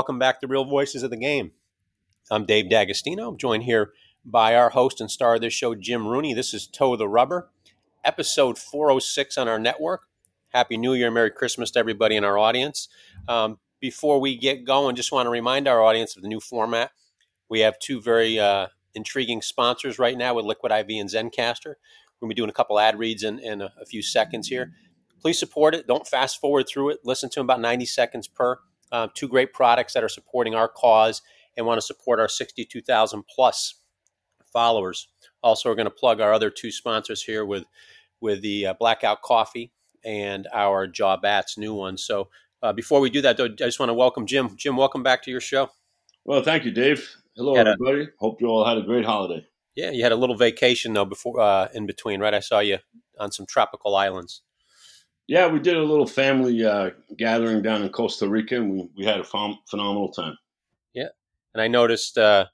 Welcome back to Real Voices of the Game. I'm Dave D'Agostino. I'm joined here by our host and star of this show, Jim Rooney. This is Toe the Rubber, episode 406 on our network. Happy New Year, Merry Christmas to everybody in our audience. Um, before we get going, just want to remind our audience of the new format. We have two very uh, intriguing sponsors right now with Liquid IV and Zencastr. We're going to be doing a couple ad reads in, in a, a few seconds here. Please support it. Don't fast forward through it. Listen to them about 90 seconds per. Uh, two great products that are supporting our cause and want to support our 62,000 plus followers. Also, we're going to plug our other two sponsors here with with the uh, Blackout Coffee and our Jaw Bats new one. So uh, before we do that, though, I just want to welcome Jim. Jim, welcome back to your show. Well, thank you, Dave. Hello, everybody. A, Hope you all had a great holiday. Yeah, you had a little vacation though before uh, in between, right? I saw you on some tropical islands. Yeah, we did a little family uh, gathering down in Costa Rica, and we, we had a ph- phenomenal time. Yeah, and I noticed uh,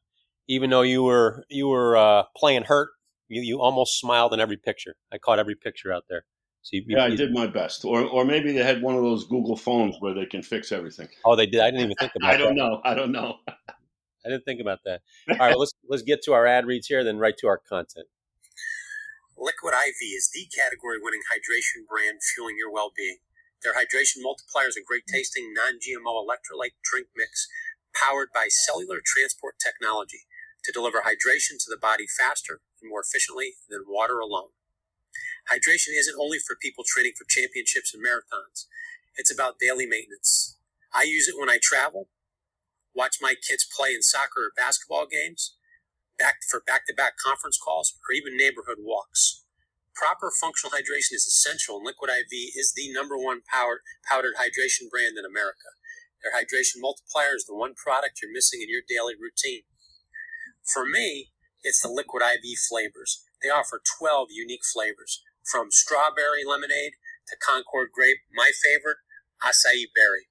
even though you were you were uh, playing hurt, you, you almost smiled in every picture. I caught every picture out there. So you, yeah, you, I did my best. Or or maybe they had one of those Google phones where they can fix everything. Oh, they did. I didn't even think about. I don't that. know. I don't know. I didn't think about that. All right, well, let's let's get to our ad reads here, then right to our content. Liquid IV is the category-winning hydration brand fueling your well-being. Their hydration multiplier is a great-tasting, non-GMO electrolyte drink mix powered by cellular transport technology to deliver hydration to the body faster and more efficiently than water alone. Hydration isn't only for people training for championships and marathons. It's about daily maintenance. I use it when I travel, watch my kids play in soccer or basketball games, back for back-to-back conference calls, or even neighborhood walks. Proper functional hydration is essential, and Liquid IV is the number one powered, powdered hydration brand in America. Their hydration multiplier is the one product you're missing in your daily routine. For me, it's the Liquid IV flavors. They offer 12 unique flavors, from strawberry lemonade to Concord grape, my favorite, acai berry.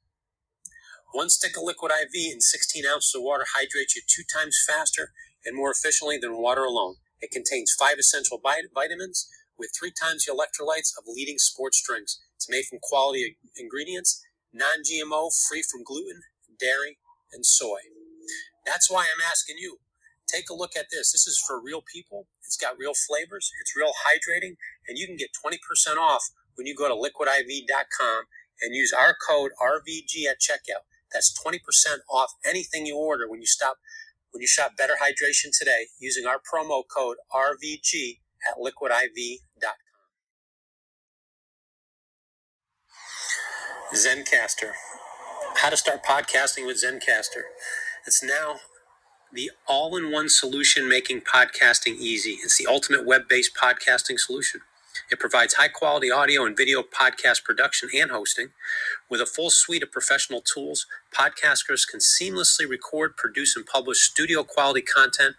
One stick of liquid IV in 16 ounces of water hydrates you two times faster and more efficiently than water alone. It contains five essential vitamins with three times the electrolytes of leading sports drinks. It's made from quality ingredients, non GMO, free from gluten, dairy, and soy. That's why I'm asking you take a look at this. This is for real people. It's got real flavors, it's real hydrating, and you can get 20% off when you go to liquidiv.com and use our code RVG at checkout. That's 20% off anything you order when you stop when you shop Better Hydration today using our promo code RVG at liquidiv.com. Zencastr. How to start podcasting with Zencastr. It's now the all in one solution making podcasting easy. It's the ultimate web based podcasting solution. It provides high quality audio and video podcast production and hosting. With a full suite of professional tools, podcasters can seamlessly record, produce, and publish studio quality content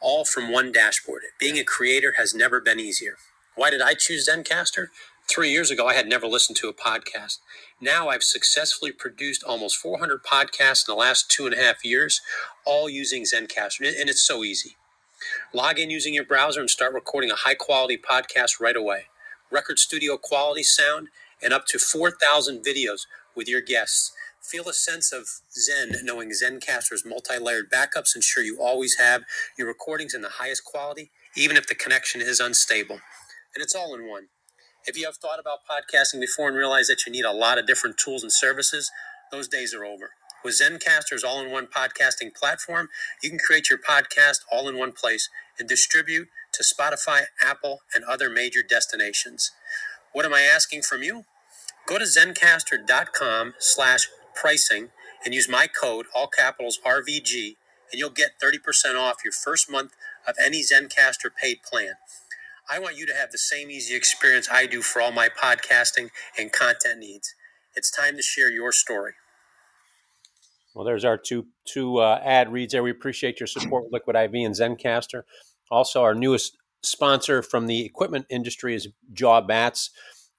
all from one dashboard. Being a creator has never been easier. Why did I choose Zencastr? Three years ago, I had never listened to a podcast. Now I've successfully produced almost 400 podcasts in the last two and a half years, all using Zencastr. And it's so easy. Log in using your browser and start recording a high quality podcast right away. Record studio quality sound and up to 4,000 videos with your guests. Feel a sense of zen knowing Zencastr's multi layered backups ensure you always have your recordings in the highest quality, even if the connection is unstable. And it's all in one. If you have thought about podcasting before and realized that you need a lot of different tools and services, those days are over. With Zencastr's all in one podcasting platform, you can create your podcast all in one place and distribute to Spotify, Apple, and other major destinations. What am I asking from you? Go to zencastr.com slash pricing and use my code, all capitals RVG, and you'll get 30% off your first month of any Zencastr paid plan. I want you to have the same easy experience I do for all my podcasting and content needs. It's time to share your story. Well, there's our two two uh, ad reads there. We appreciate your support Liquid IV and Zencastr. Also, our newest sponsor from the equipment industry is Jaw Bats,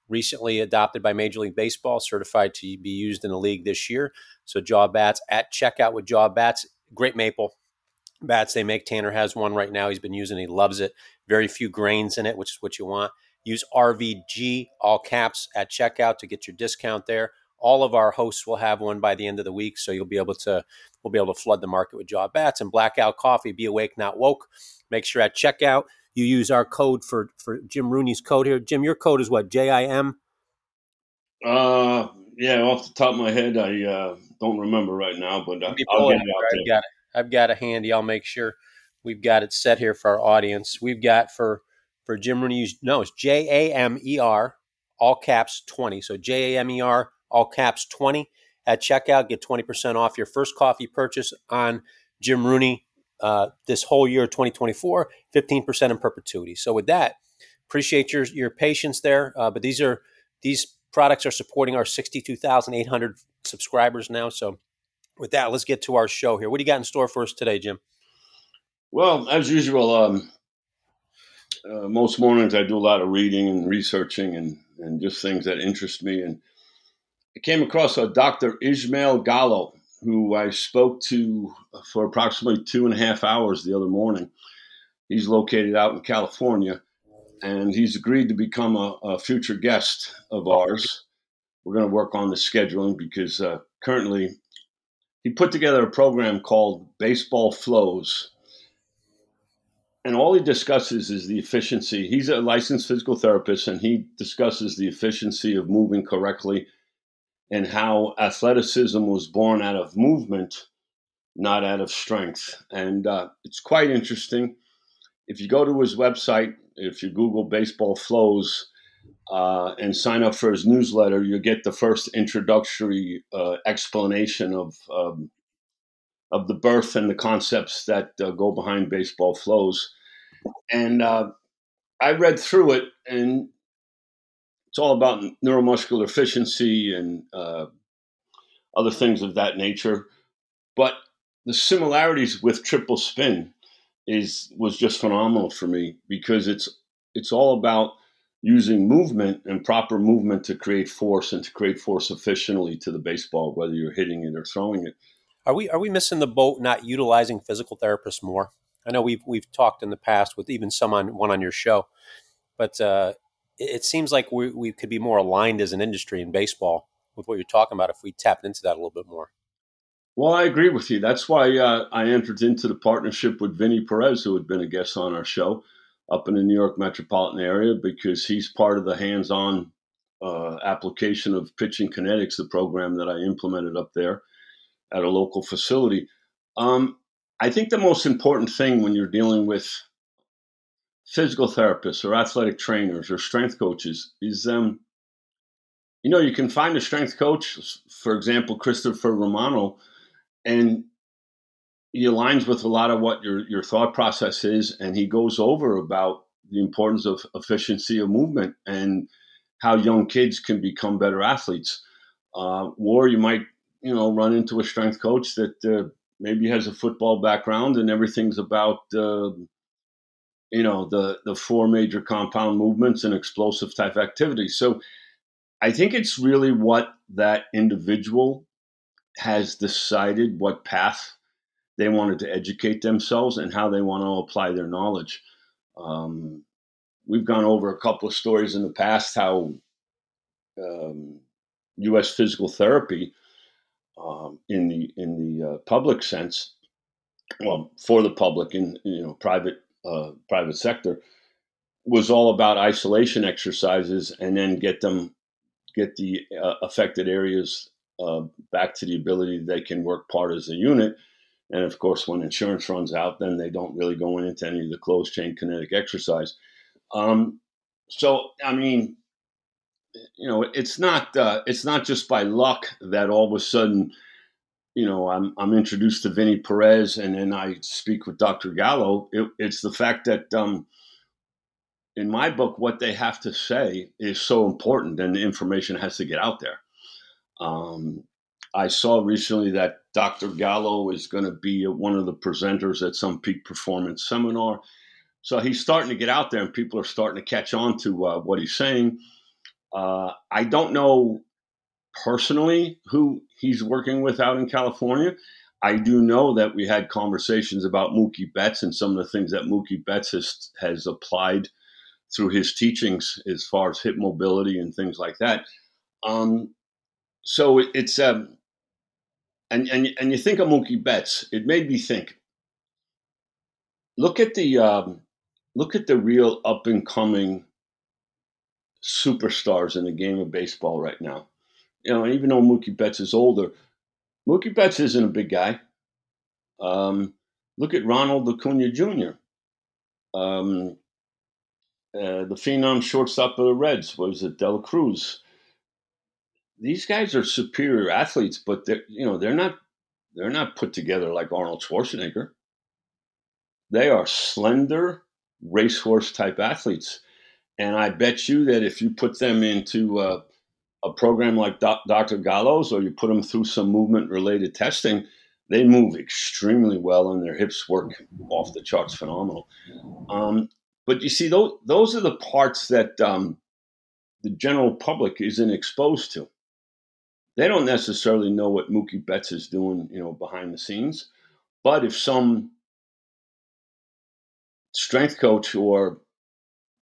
recently adopted by Major League Baseball, certified to be used in the league this year. So, Jaw Bats at checkout with Jaw Bats. Great maple bats they make. Tanner has one right now. He's been using. It. He loves it. Very few grains in it, which is what you want. Use RVG all caps at checkout to get your discount there. All of our hosts will have one by the end of the week, so you'll be able to we'll be able to flood the market with Jaw Bats and blackout coffee. Be awake, not woke. Make sure at checkout you use our code for for Jim Rooney's code here. Jim, your code is what? J I M. Uh, yeah, off the top of my head, I uh, don't remember right now, but uh, I'll get it out I've got it. I've got a handy. I'll make sure we've got it set here for our audience. We've got for for Jim Rooney's No, it's J A M E R, all caps twenty. So J A M E R, all caps twenty at checkout. Get twenty percent off your first coffee purchase on Jim Rooney uh, this whole year, 2024, 15% in perpetuity. So with that, appreciate your your patience there. Uh, but these are these products are supporting our 62,800 subscribers now. So with that, let's get to our show here. What do you got in store for us today, Jim? Well, as usual, um, uh, most mornings I do a lot of reading and researching and, and just things that interest me. And I came across a Dr. Ismail Gallo, who I spoke to for approximately two and a half hours the other morning. He's located out in California, and he's agreed to become a, a future guest of ours. We're going to work on the scheduling because uh, currently he put together a program called Baseball Flows. And all he discusses is the efficiency. He's a licensed physical therapist, and he discusses the efficiency of moving correctly and how athleticism was born out of movement, not out of strength. And uh, it's quite interesting. If you go to his website, if you Google baseball flows uh, and sign up for his newsletter, you get the first introductory uh, explanation of um, of the birth and the concepts that uh, go behind baseball flows. And uh, I read through it, and it's all about neuromuscular efficiency and uh, other things of that nature. But the similarities with triple spin is was just phenomenal for me because it's it's all about using movement and proper movement to create force and to create force efficiently to the baseball, whether you're hitting it or throwing it. Are we are we missing the boat not utilizing physical therapists more? I know we've we've talked in the past with even some on one on your show, but uh, it seems like we, we could be more aligned as an industry in baseball with what you're talking about if we tapped into that a little bit more. Well, I agree with you. That's why uh, I entered into the partnership with Vinny Perez, who had been a guest on our show up in the New York metropolitan area, because he's part of the hands on uh, application of pitching kinetics, the program that I implemented up there at a local facility. Um, I think the most important thing when you're dealing with physical therapists or athletic trainers or strength coaches is um, you know you can find a strength coach for example christopher romano and he aligns with a lot of what your, your thought process is and he goes over about the importance of efficiency of movement and how young kids can become better athletes. Uh, or you might you know run into a strength coach that uh, maybe has a football background and everything's about uh, you know the the four major compound movements and explosive type activities so i think it's really what that individual has decided what path they wanted to educate themselves and how they want to apply their knowledge. Um, we've gone over a couple of stories in the past how um, u.s physical therapy um, in the in the uh, public sense well for the public in you know private uh, private sector was all about isolation exercises and then get them get the uh, affected areas uh, back to the ability they can work part as a unit. And of course when insurance runs out then they don't really go into any of the closed chain kinetic exercise. Um, so i mean you know it's not uh, it's not just by luck that all of a sudden you know, I'm I'm introduced to Vinny Perez, and then I speak with Dr. Gallo. It, it's the fact that um, in my book, what they have to say is so important, and the information has to get out there. Um, I saw recently that Dr. Gallo is going to be one of the presenters at some peak performance seminar. So he's starting to get out there, and people are starting to catch on to uh, what he's saying. Uh, I don't know personally who he's working with out in California. I do know that we had conversations about Mookie Betts and some of the things that Mookie Betts has, has applied through his teachings as far as hip mobility and things like that. Um, so it, it's um, and and and you think of Mookie Betts, it made me think. Look at the um, look at the real up and coming superstars in the game of baseball right now. You know, even though Mookie Betts is older, Mookie Betts isn't a big guy. Um, look at Ronald Acuna Jr. Um, uh, the phenom shortstop of the Reds was it De La Cruz. These guys are superior athletes, but they're you know they're not they're not put together like Arnold Schwarzenegger. They are slender racehorse type athletes, and I bet you that if you put them into uh, a program like Dr. Gallo's or you put them through some movement related testing, they move extremely well and their hips work off the charts phenomenal. Um, but you see, those, those are the parts that um, the general public isn't exposed to. They don't necessarily know what Mookie Betts is doing, you know, behind the scenes. But if some strength coach or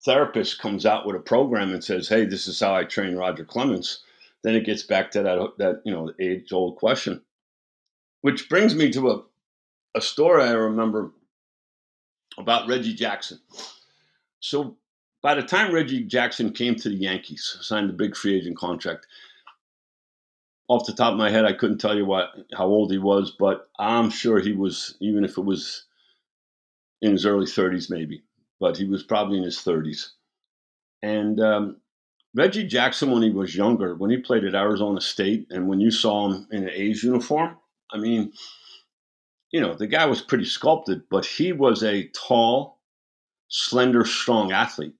therapist comes out with a program and says, "Hey, this is how I train Roger Clemens," then it gets back to that that you know age old question. Which brings me to a a story I remember about Reggie Jackson. So by the time Reggie Jackson came to the Yankees, signed a big free agent contract. Off the top of my head, I couldn't tell you what how old he was, but I'm sure he was, even if it was in his early 30s, maybe but he was probably in his 30s. And um, Reggie Jackson, when he was younger, when he played at Arizona State, and when you saw him in an A's uniform, I mean, you know, the guy was pretty sculpted, but he was a tall, slender, strong athlete.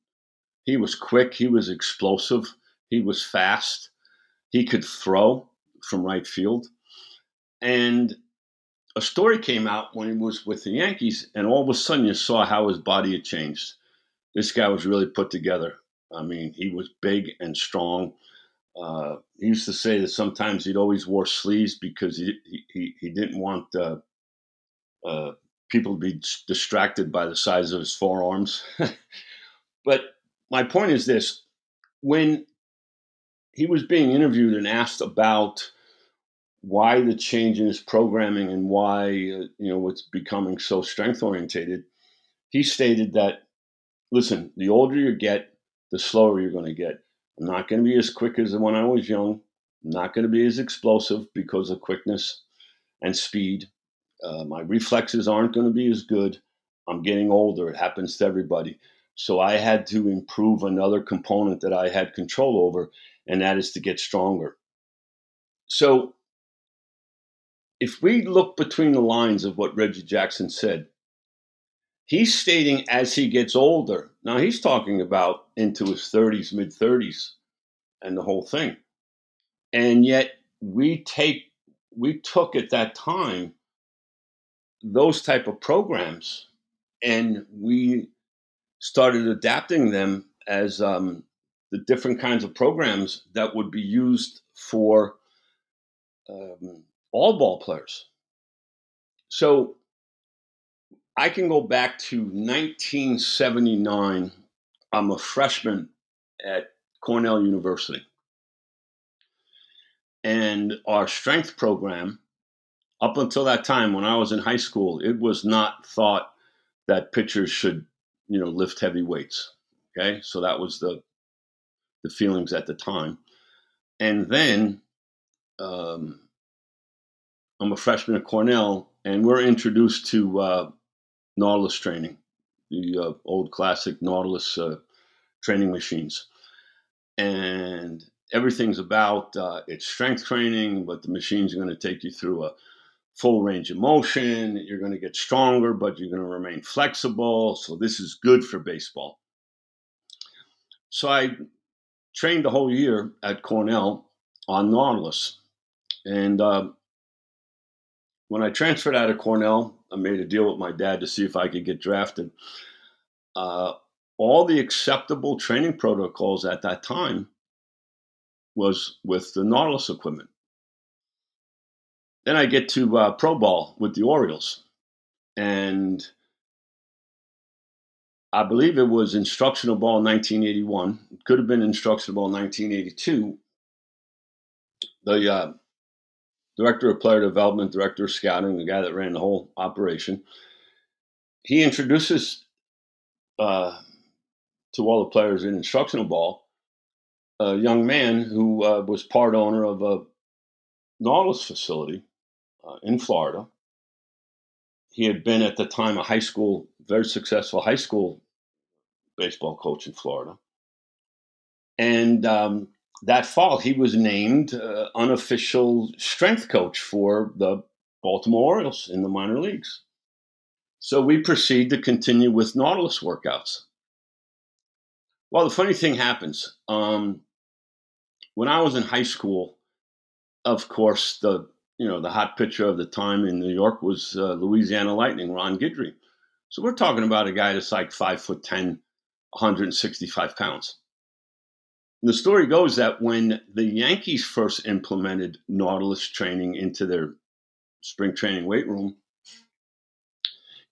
He was quick, he was explosive, he was fast, he could throw from right field. And a story came out when he was with the Yankees, and all of a sudden you saw how his body had changed. This guy was really put together. I mean, he was big and strong. Uh, he used to say that sometimes he'd always wore sleeves because he he, he didn't want uh, uh, people to be distracted by the size of his forearms. but my point is this: when he was being interviewed and asked about why the change in his programming and why uh, you know it's becoming so strength orientated he stated that listen the older you get the slower you're going to get. I'm not going to be as quick as when i was young. I'm not going to be as explosive because of quickness and speed. Uh, my reflexes aren't going to be as good. I'm getting older. It happens to everybody. So i had to improve another component that i had control over and that is to get stronger. So if we look between the lines of what Reggie Jackson said, he's stating as he gets older. Now he's talking about into his 30s, mid 30s, and the whole thing. And yet we take we took at that time those type of programs and we started adapting them as um, the different kinds of programs that would be used for um, all ball players. So I can go back to 1979. I'm a freshman at Cornell University. And our strength program, up until that time when I was in high school, it was not thought that pitchers should, you know, lift heavy weights. Okay. So that was the the feelings at the time. And then um, I'm a freshman at Cornell, and we're introduced to uh, Nautilus training, the uh, old classic Nautilus uh, training machines. And everything's about uh, it's strength training, but the machines are going to take you through a full range of motion. You're going to get stronger, but you're going to remain flexible. So this is good for baseball. So I trained the whole year at Cornell on Nautilus. And uh, when I transferred out of Cornell, I made a deal with my dad to see if I could get drafted. Uh, all the acceptable training protocols at that time was with the Nautilus equipment. Then I get to uh, pro ball with the Orioles, and I believe it was instructional ball 1981. It could have been instructional ball 1982. the uh, director of player development, director of scouting, the guy that ran the whole operation, he introduces uh, to all the players in instructional ball a young man who uh, was part owner of a Nautilus facility uh, in Florida. He had been at the time a high school, very successful high school baseball coach in Florida. And um, that fall, he was named uh, unofficial strength coach for the Baltimore Orioles in the minor leagues. So we proceed to continue with Nautilus workouts. Well, the funny thing happens. Um, when I was in high school, of course, the you know the hot pitcher of the time in New York was uh, Louisiana Lightning, Ron Guidry. So we're talking about a guy that's like five foot 10, 165 pounds. The story goes that when the Yankees first implemented Nautilus training into their spring training weight room,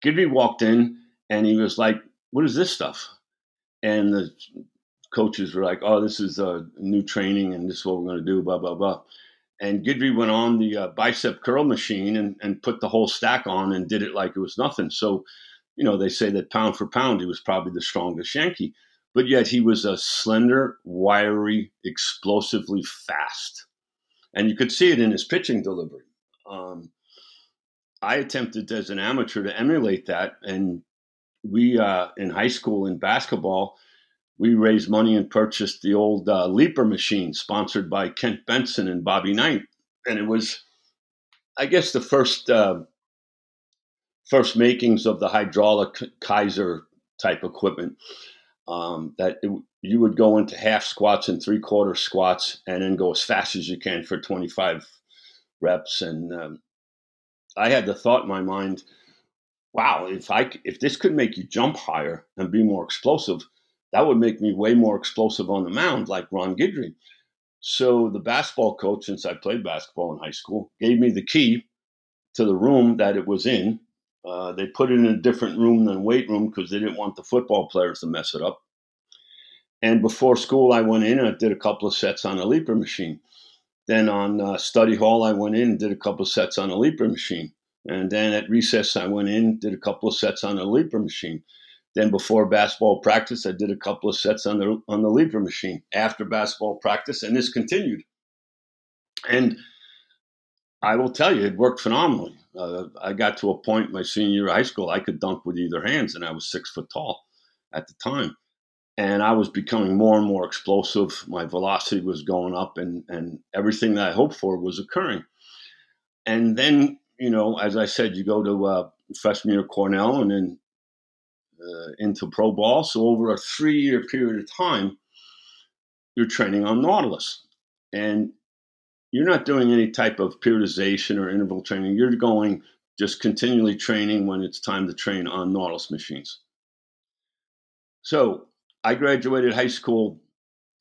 Guidry walked in and he was like, "What is this stuff?" And the coaches were like, "Oh, this is a new training, and this is what we're going to do." Blah blah blah. And Guidry went on the uh, bicep curl machine and, and put the whole stack on and did it like it was nothing. So, you know, they say that pound for pound, he was probably the strongest Yankee, but yet he was a slender, wiry, explosively fast, and you could see it in his pitching delivery. Um, I attempted as an amateur to emulate that, and we uh, in high school in basketball we raised money and purchased the old uh, leaper machine sponsored by Kent Benson and Bobby Knight, and it was, I guess, the first uh, first makings of the hydraulic Keiser type equipment. Um, that it, you would go into half squats and three quarter squats, and then go as fast as you can for twenty five reps. And um, I had the thought in my mind, wow, if I if this could make you jump higher and be more explosive that would make me way more explosive on the mound, like Ron Guidry. So the basketball coach, since I played basketball in high school, gave me the key to the room that it was in. Uh, they put it in a different room than weight room because they didn't want the football players to mess it up. And before school, I went in and I did a couple of sets on a leaper machine. Then on uh, study hall, I went in and did a couple of sets on a leaper machine. And then at recess, I went in, did a couple of sets on a leaper machine. Then before basketball practice, I did a couple of sets on the on the leaper machine after basketball practice, and this continued. And I will tell you, it worked phenomenally. Uh, I got to a point my senior year of high school, I could dunk with either hands, and I was six foot tall at the time. And I was becoming more and more explosive. My velocity was going up, and, and everything that I hoped for was occurring. And then, you know, as I said, you go to uh, freshman year Cornell, and then uh, into pro ball. So over a three year period of time, you're training on Nautilus, and you're not doing any type of periodization or interval training. You're going just continually training when it's time to train on Nautilus machines. So I graduated high school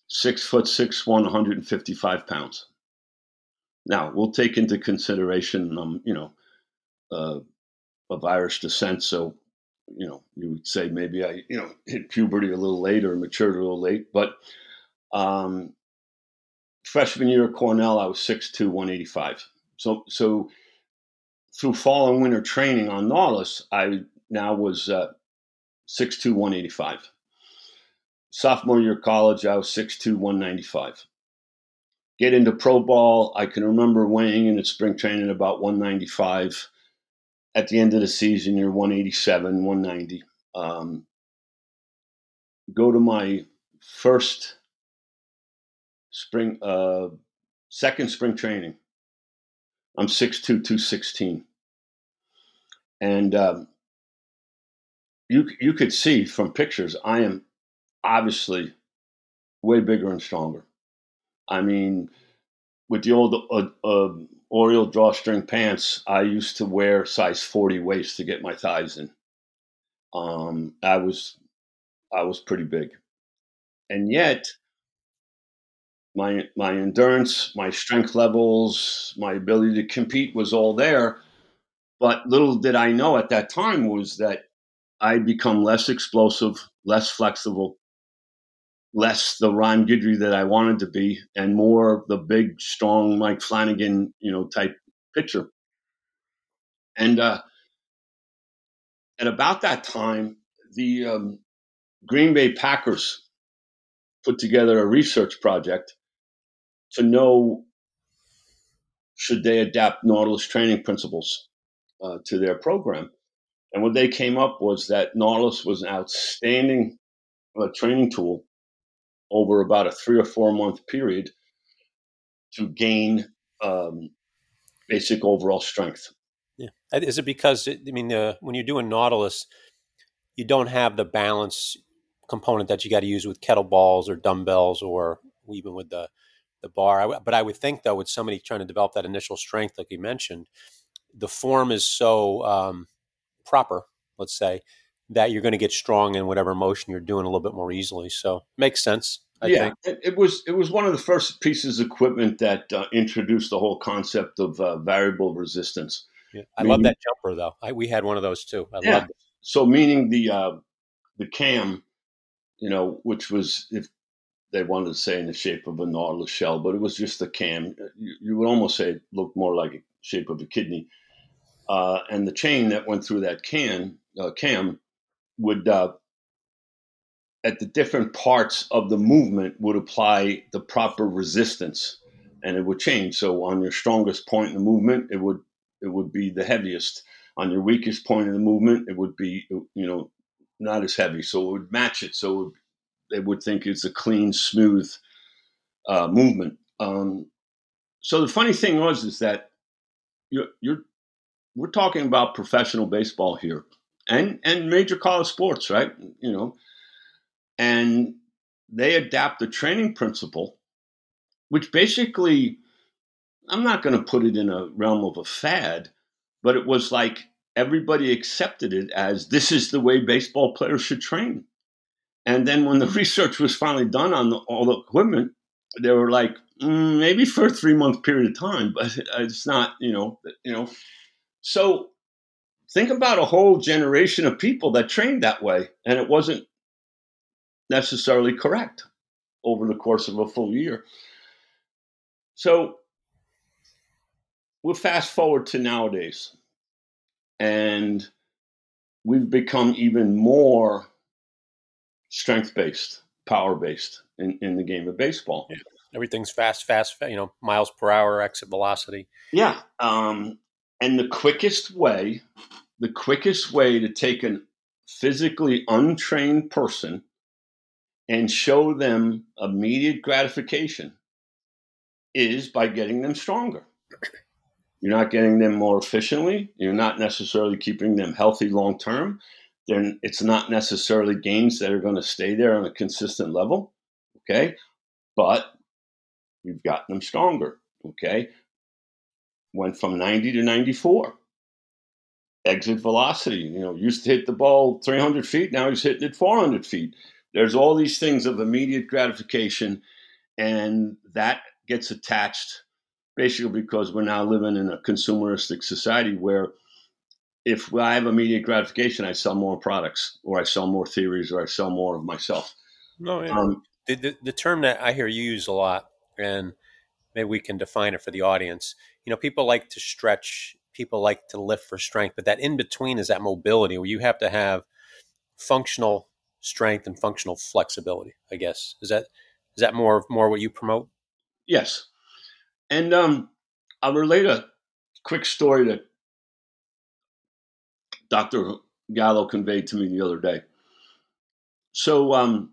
six foot six one, 155 pounds. Now we'll take into consideration, um, you know, uh, of Irish descent, so you know, you would say maybe I, you know, hit puberty a little late or matured a little late. But um, freshman year at Cornell, I was 6'2", 185. So, so through fall and winter training on Nautilus, I now was uh, 6'2", 185. Sophomore year of college, I was 6'2", 195. Get into pro ball, I can remember weighing in at spring training about 195 at the end of the season, you're 187, 190. Um, go to my first spring, uh, second spring training. I'm 6'2, 216. And um, you, you could see from pictures, I am obviously way bigger and stronger. I mean, with the old uh, uh, drawstring pants, I used to wear size 40 waist to get my thighs in. Um, I was I was pretty big, and yet my my endurance, my strength levels, my ability to compete was all there. But little did I know at that time was that I'd become less explosive, less flexible, less the Ron Guidry that I wanted to be, and more the big, strong Mike Flanagan, you know, type pitcher. And uh, at about that time, the um, Green Bay Packers put together a research project to know should they adapt Nautilus training principles uh, to their program. And what they came up was that Nautilus was an outstanding uh, training tool over about a three or four month period to gain um, basic overall strength. Yeah. Is it because, I mean, uh, when you're doing Nautilus, you don't have the balance component that you got to use with kettlebells or dumbbells or even with the the bar. I, but I would think though, with somebody trying to develop that initial strength, like you mentioned, the form is so um, proper. Let's say that you're going to get strong in whatever motion you're doing a little bit more easily. So makes sense. I yeah, think. it was it was one of the first pieces of equipment that uh, introduced the whole concept of uh, variable resistance. Yeah. I meaning, love that jumper though. I, we had one of those too. I yeah. So meaning the uh, the cam, you know, which was if they wanted to say in the shape of a nautilus shell, but it was just a cam. You, you would almost say it looked more like a shape of a kidney. Uh, and the chain that went through that can uh, cam would uh, at the different parts of the movement would apply the proper resistance and it would change so on your strongest point in the movement it would it would be the heaviest on your weakest point in the movement it would be you know not as heavy so it would match it so it would, they would think it's a clean smooth uh, movement um, so the funny thing was is that you're, you're we're talking about professional baseball here and and major college sports, right? You know, and they adapt the training principle, which basically, I'm not going to put it in a realm of a fad, but it was like everybody accepted it as this is the way baseball players should train. And then when the research was finally done on the, all the equipment, they were like, mm, maybe for a three month period of time, but it's not, you know, you know. So think about a whole generation of people that trained that way, and it wasn't necessarily correct over the course of a full year. So we'll fast forward to nowadays, and we've become even more strength based, power based in, in the game of baseball. Yeah. Everything's fast, fast, you know, miles per hour, exit velocity. Yeah. Um, and the quickest way, the quickest way to take a physically untrained person and show them immediate gratification is by getting them stronger. You're not getting them more efficiently. You're not necessarily keeping them healthy long term. Then it's not necessarily gains that are going to stay there on a consistent level. Okay. But we've gotten them stronger. Okay went from 90 to 94. Exit velocity, you know, used to hit the ball 300 feet, now he's hitting it 400 feet. There's all these things of immediate gratification, and that gets attached basically because we're now living in a consumeristic society where if I have immediate gratification, I sell more products, or I sell more theories, or I sell more of myself. No, yeah. um, the, the, the term that I hear you use a lot, and maybe we can define it for the audience. You know, people like to stretch, people like to lift for strength, but that in between is that mobility where you have to have functional strength and functional flexibility. I guess is that is that more more what you promote? Yes, and um, I'll relate a quick story that Dr. Gallo conveyed to me the other day. So, um,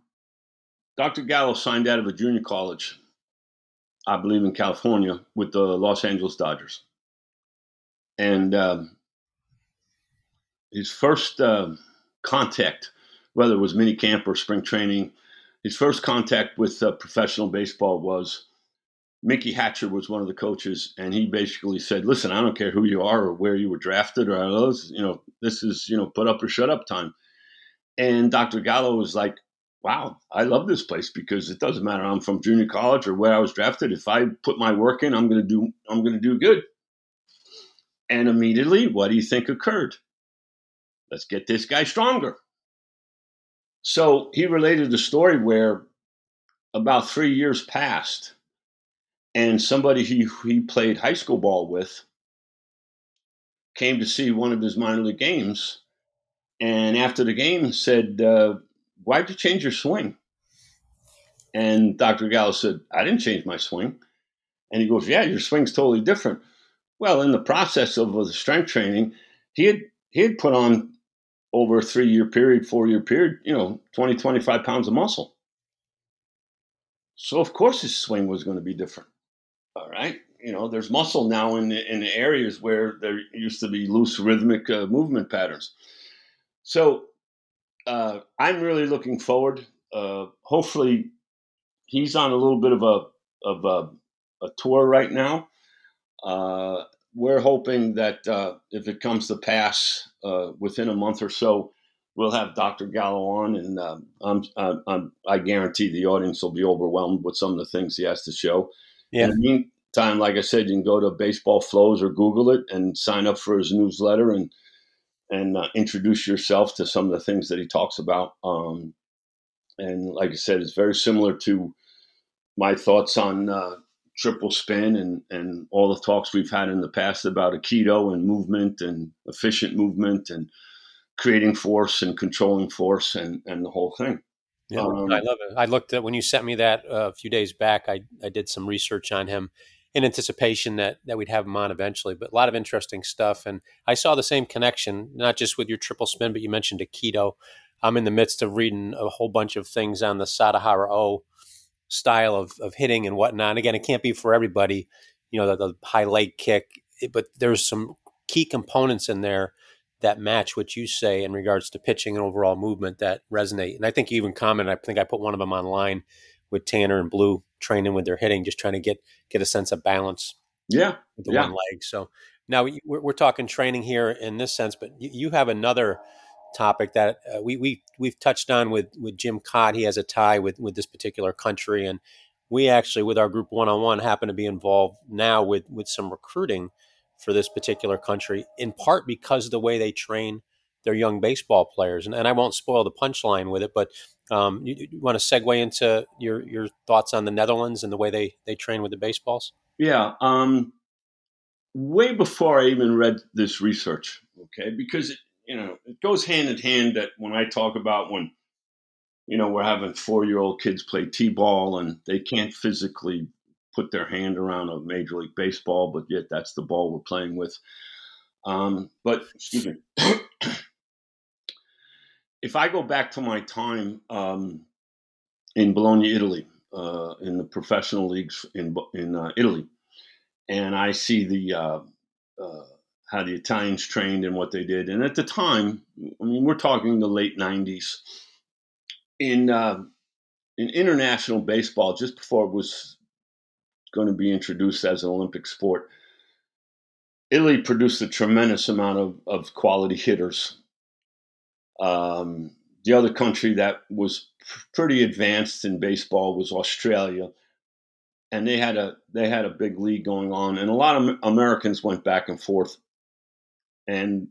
Dr. Gallo signed out of a junior college I believe, in California with the Los Angeles Dodgers. And um, his first uh, contact, whether it was mini camp or spring training, his first contact with uh, professional baseball was Mickey Hatcher was one of the coaches, and he basically said, "Listen, I don't care who you are or where you were drafted or those, you know, this is you know put up or shut up time." And Dr. Gallo was like, wow, I love this place because it doesn't matter I'm from junior college or where I was drafted. If I put my work in, I'm going to do I'm going to do good. And immediately, what do you think occurred? Let's get this guy stronger. So he related a story where about three years passed, and somebody he he played high school ball with came to see one of his minor league games, and after the game said, uh, "Why'd you change your swing?" And Dr. Gallo said, "I didn't change my swing." And he goes, "Yeah, your swing's totally different." Well, in the process of the strength training, he had he had put on over a three year period, four year period, you know, 20, 25 pounds of muscle. So of course his swing was going to be different. All right. You know, there's muscle now in the, in the areas where there used to be loose rhythmic uh, movement patterns. So uh, I'm really looking forward. Uh, hopefully, he's on a little bit of a of a, a tour right now. Uh, we're hoping that uh, if it comes to pass uh, within a month or so, we'll have Dr. Gallo on, and um, I'm, I'm, i guarantee the audience will be overwhelmed with some of the things he has to show. Yeah. In the meantime, like I said, you can go to Baseball Flows or Google it and sign up for his newsletter and and uh, introduce yourself to some of the things that he talks about. Um, and like I said, it's very similar to my thoughts on uh, triple spin and, and all the talks we've had in the past about Aikido and movement and efficient movement and creating force and controlling force and, and the whole thing. Yeah, um, I love it. I looked at when you sent me that uh, a few days back. I, I did some research on him in anticipation that that we'd have him on eventually. But a lot of interesting stuff, and I saw the same connection, not just with your triple spin, but you mentioned Aikido. I'm in the midst of reading a whole bunch of things on the Sadahara O style of, of hitting and whatnot. And again, it can't be for everybody, you know, the, the high leg kick, but there's some key components in there that match what you say in regards to pitching and overall movement that resonate. And I think you even commented, I think I put one of them online with Tanner and Blue training with their hitting, just trying to get get a sense of balance. Yeah, with the yeah. one leg. So now we're, we're talking training here in this sense, but you have another topic that uh, we we we've touched on with with Jim Kaat. He has a tie with with this particular country, and we actually with our group one on one happen to be involved now with with some recruiting for this particular country, in part because of the way they train their young baseball players. And, and I won't spoil the punchline with it, but um, you, you, want to segue into your your thoughts on the Netherlands and the way they they train with the baseballs? Yeah. Um, way before I even read this research, okay, because it, you know, it goes hand in hand that when I talk about when, you know, we're having four year old kids play T ball and they can't physically put their hand around a Major League Baseball, but yet that's the ball we're playing with. Um, but, excuse me. if I go back to my time um, in Bologna, Italy, uh, in the professional leagues in, in uh, Italy, and I see the uh, uh how the Italians trained and what they did. And at the time, I mean, we're talking the late '90s in uh, in international baseball, just before it was going to be introduced as an Olympic sport. Italy produced a tremendous amount of, of quality hitters. Um, the other country that was pretty advanced in baseball was Australia, and they had a they had a big league going on, and a lot of Americans went back and forth and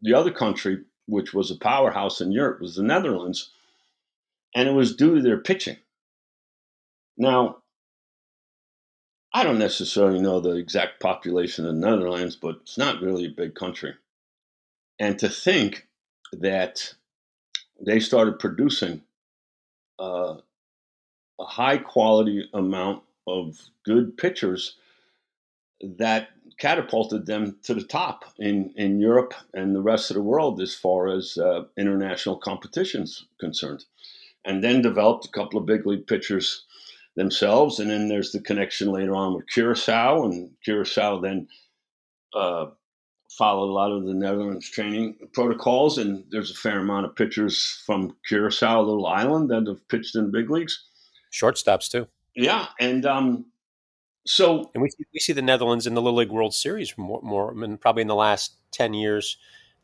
the other country, which was a powerhouse in Europe, was the Netherlands. And it was due to their pitching. Now, I don't necessarily know the exact population of the Netherlands, but it's not really a big country. And to think that they started producing uh, a high quality amount of good pitchers that catapulted them to the top in, in Europe and the rest of the world as far as uh, international competitions concerned. And then developed a couple of big league pitchers themselves. And then there's the connection later on with Curacao, and Curacao then uh, followed a lot of the Netherlands training protocols. And there's a fair amount of pitchers from Curacao, little island, that have pitched in big leagues. Shortstops too. Yeah, and um, so, and we we see the Netherlands in the Little League World Series more, more I mean, probably in the last ten years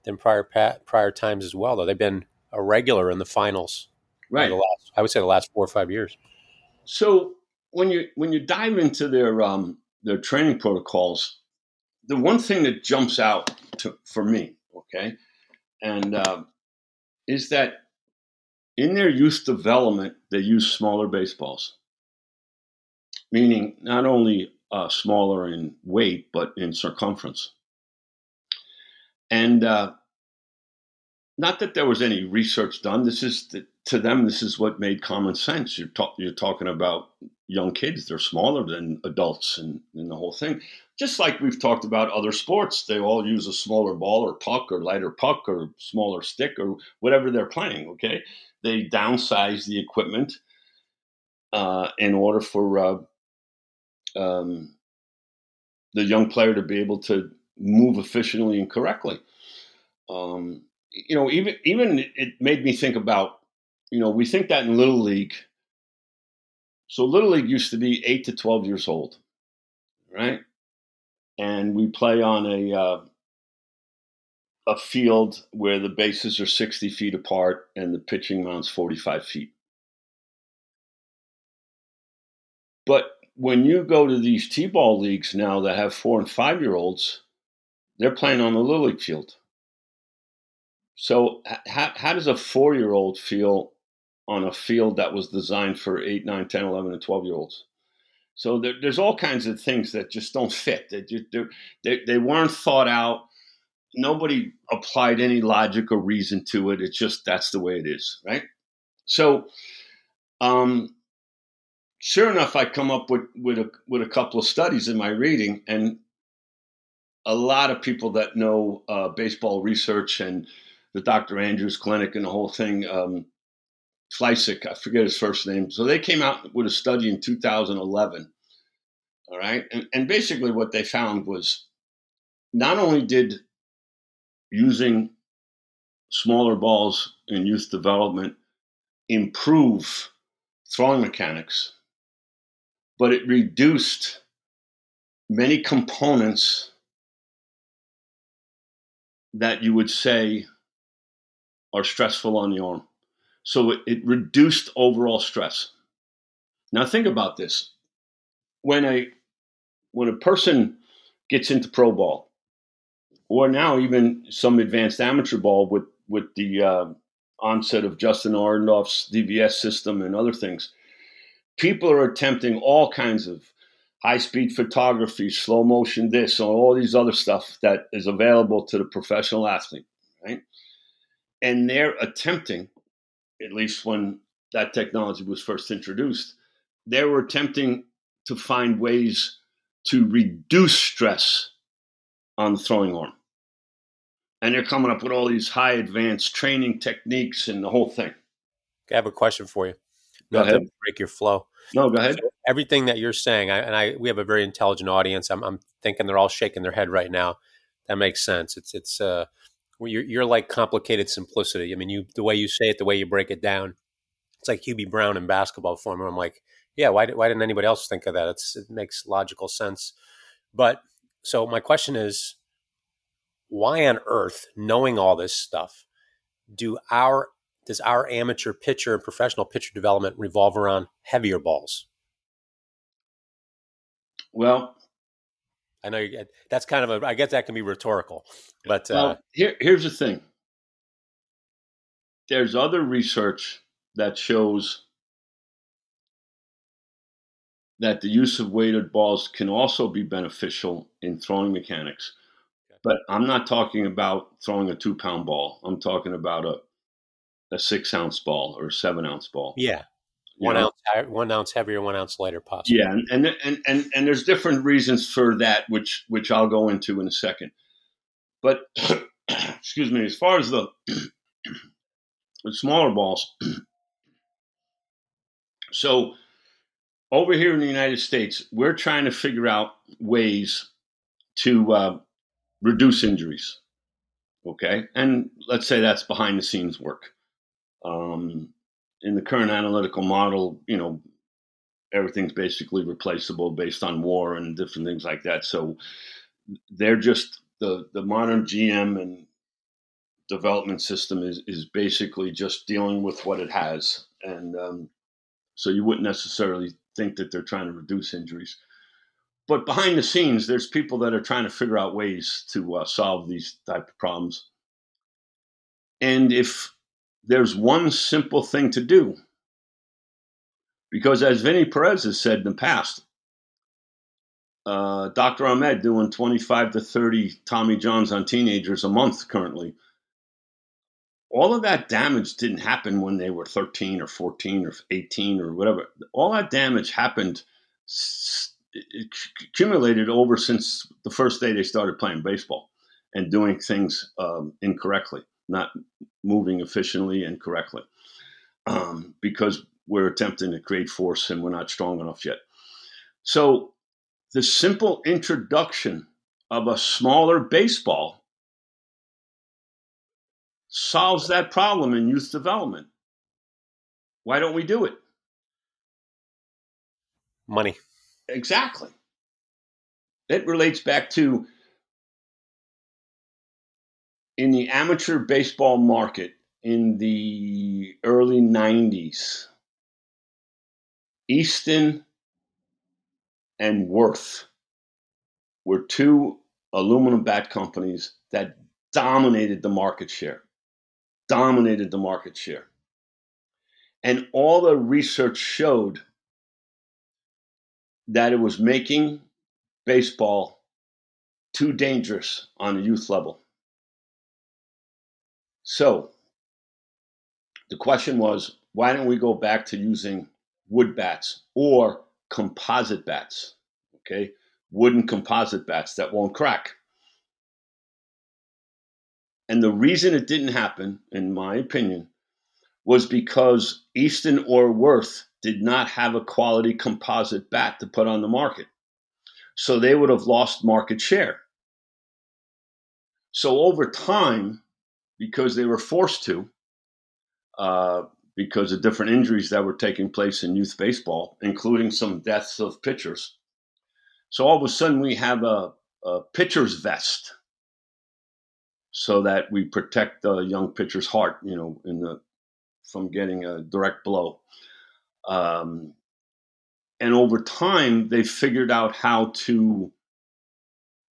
than prior prior times as well. Though they've been a regular in the finals, right? The last, I would say the last four or five years. So when you when you dive into their um, their training protocols, the one thing that jumps out to, for me, okay, and uh, is that in their youth development they use smaller baseballs. meaning not only uh, smaller in weight but in circumference. And uh, not that there was any research done. This is the, to them. This is what made common sense. You're, talk, you're talking about young kids. They're smaller than adults, and, and the whole thing. Just like we've talked about other sports, they all use a smaller ball or puck or lighter puck or smaller stick or whatever they're playing. Okay, they downsize the equipment uh, in order for uh, um, the young player to be able to move efficiently and correctly. Um, you know, even even it made me think about, you know, we think that in little league. So little league used to be eight to twelve years old, right? And we play on a uh, a field where the bases are sixty feet apart and the pitching mound's forty five feet. But when you go to these t-ball leagues now that have four and five year olds, they're playing on the little league field. So how, how does a four year old feel on a field that was designed for 8, 9, 10, 11, and 12 year olds? So there, there's all kinds of things that just don't fit. They, they, they weren't thought out. Nobody applied any logic or reason to it. It's just that's the way it is, right? So, um, sure enough, I come up with with a with a couple of studies in my reading, and a lot of people that know uh, baseball research and the Dr. Andrews Clinic and the whole thing. Um, Fleisig, I forget his first name. So they came out with a study in 2011. All right. And, and basically, what they found was not only did using smaller balls in youth development improve throwing mechanics, but it reduced many components that you would say are stressful on the arm. So it, it reduced overall stress. Now think about this. When a when a person gets into pro ball, or now even some advanced amateur ball with with the uh, onset of Justin Orenduff's DVS system and other things, people are attempting all kinds of high speed photography, slow motion this, and all these other stuff that is available to the professional athlete, right? And they're attempting, at least when that technology was first introduced, they were attempting to find ways to reduce stress on the throwing arm. And they're coming up with all these high advanced training techniques and the whole thing. I have a question for you. Go Not ahead. break your flow. No, go ahead. So everything that you're saying, I, and I, we have a very intelligent audience. I'm, I'm, thinking they're all shaking their head right now. That makes sense. It's, it's, uh, you're, you're like complicated simplicity. I mean, you the way you say it, the way you break it down, it's like Hubie Brown in basketball form. I'm like, yeah, why, why didn't anybody else think of that? It's, it makes logical sense. But so my question is, why on earth, knowing all this stuff, do our does our amateur pitcher and professional pitcher development revolve around heavier balls? Well, I know you, that's kind of a. I guess that can be rhetorical, but well, uh, here, here's the thing. There's other research that shows that the use of weighted balls can also be beneficial in throwing mechanics. But I'm not talking about throwing a two pound ball. I'm talking about a a six ounce ball or a seven ounce ball. Yeah one know? ounce one ounce heavier, one ounce lighter, possible. Yeah, and, and and and there's different reasons for that, which which I'll go into in a second. But excuse me, as far as the, the smaller balls, so over here in the United States, we're trying to figure out ways to uh, reduce injuries. Okay, and let's say that's behind the scenes work. Um, in the current analytical model, you know, everything's basically replaceable based on WAR and different things like that. So they're just the the modern GM and development system is is basically just dealing with what it has, and um, so you wouldn't necessarily think that they're trying to reduce injuries. But behind the scenes, there's people that are trying to figure out ways to uh, solve these type of problems. And if there's one simple thing to do. Because as Vinny Perez has said in the past, uh, Dr. Ahmad doing 25 to 30 Tommy Johns on teenagers a month currently. All of that damage didn't happen when they were 13 or 14 or 18 or whatever. All that damage happened, accumulated over since the first day they started playing baseball and doing things um, incorrectly, not moving efficiently and correctly, um, because we're attempting to create force and we're not strong enough yet. So the simple introduction of a smaller baseball solves that problem in youth development. Why don't we do it? Money. Exactly. It relates back to in the amateur baseball market in the early 90s, Easton and Worth were two aluminum bat companies that dominated the market share. Dominated the market share. And all the research showed that it was making baseball too dangerous on a youth level. So the question was why don't we go back to using wood bats or composite bats? Okay, wooden composite bats that won't crack. And the reason it didn't happen, in my opinion, was because Easton or Worth did not have a quality composite bat to put on the market. So they would have lost market share. So over time, because they were forced to, uh, because of different injuries that were taking place in youth baseball, including some deaths of pitchers. So all of a sudden, we have a, a pitcher's vest so that we protect the young pitcher's heart, you know, in the from getting a direct blow. Um, and over time, they figured out how to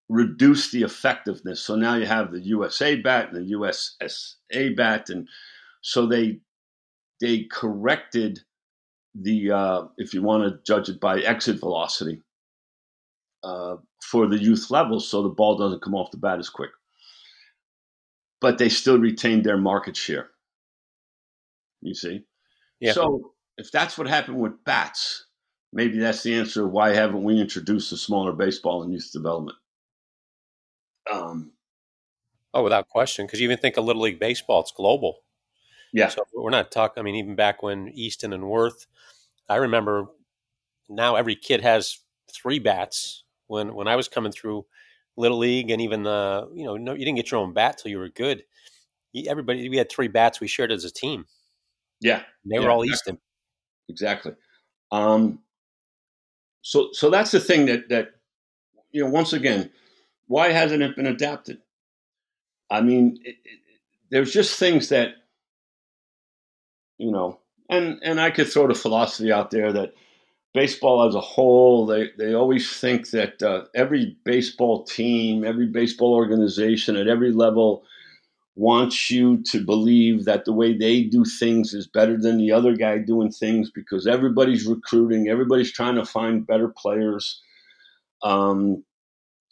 reduce the effectiveness. So now you have the USA bat and the USSSA bat, and so they they corrected the uh, if you want to judge it by exit velocity uh, for the youth level, so the ball doesn't come off the bat as quick. But they still retained their market share. You see, yeah. So if that's what happened with bats, maybe that's the answer. Why haven't we introduced a smaller baseball in youth development? Um, oh, without question, because you even think of Little League baseball, it's global. Yeah. So we're not talking. I mean, even back when Easton and Worth, I remember. Now every kid has three bats. When when I was coming through Little League, and even the you know no, you didn't get your own bat till you were good. Everybody, we had three bats we shared as a team. Yeah, they yeah, were all exactly. Easton. Exactly. Um, so so that's the thing that that you know once again why hasn't it been adapted? I mean, it, it, there's just things that, you know, and and I could throw the philosophy out there that baseball as a whole, they they always think that uh, every baseball team, every baseball organization at every level wants you to believe that the way they do things is better than the other guy doing things because everybody's recruiting, everybody's trying to find better players. Um,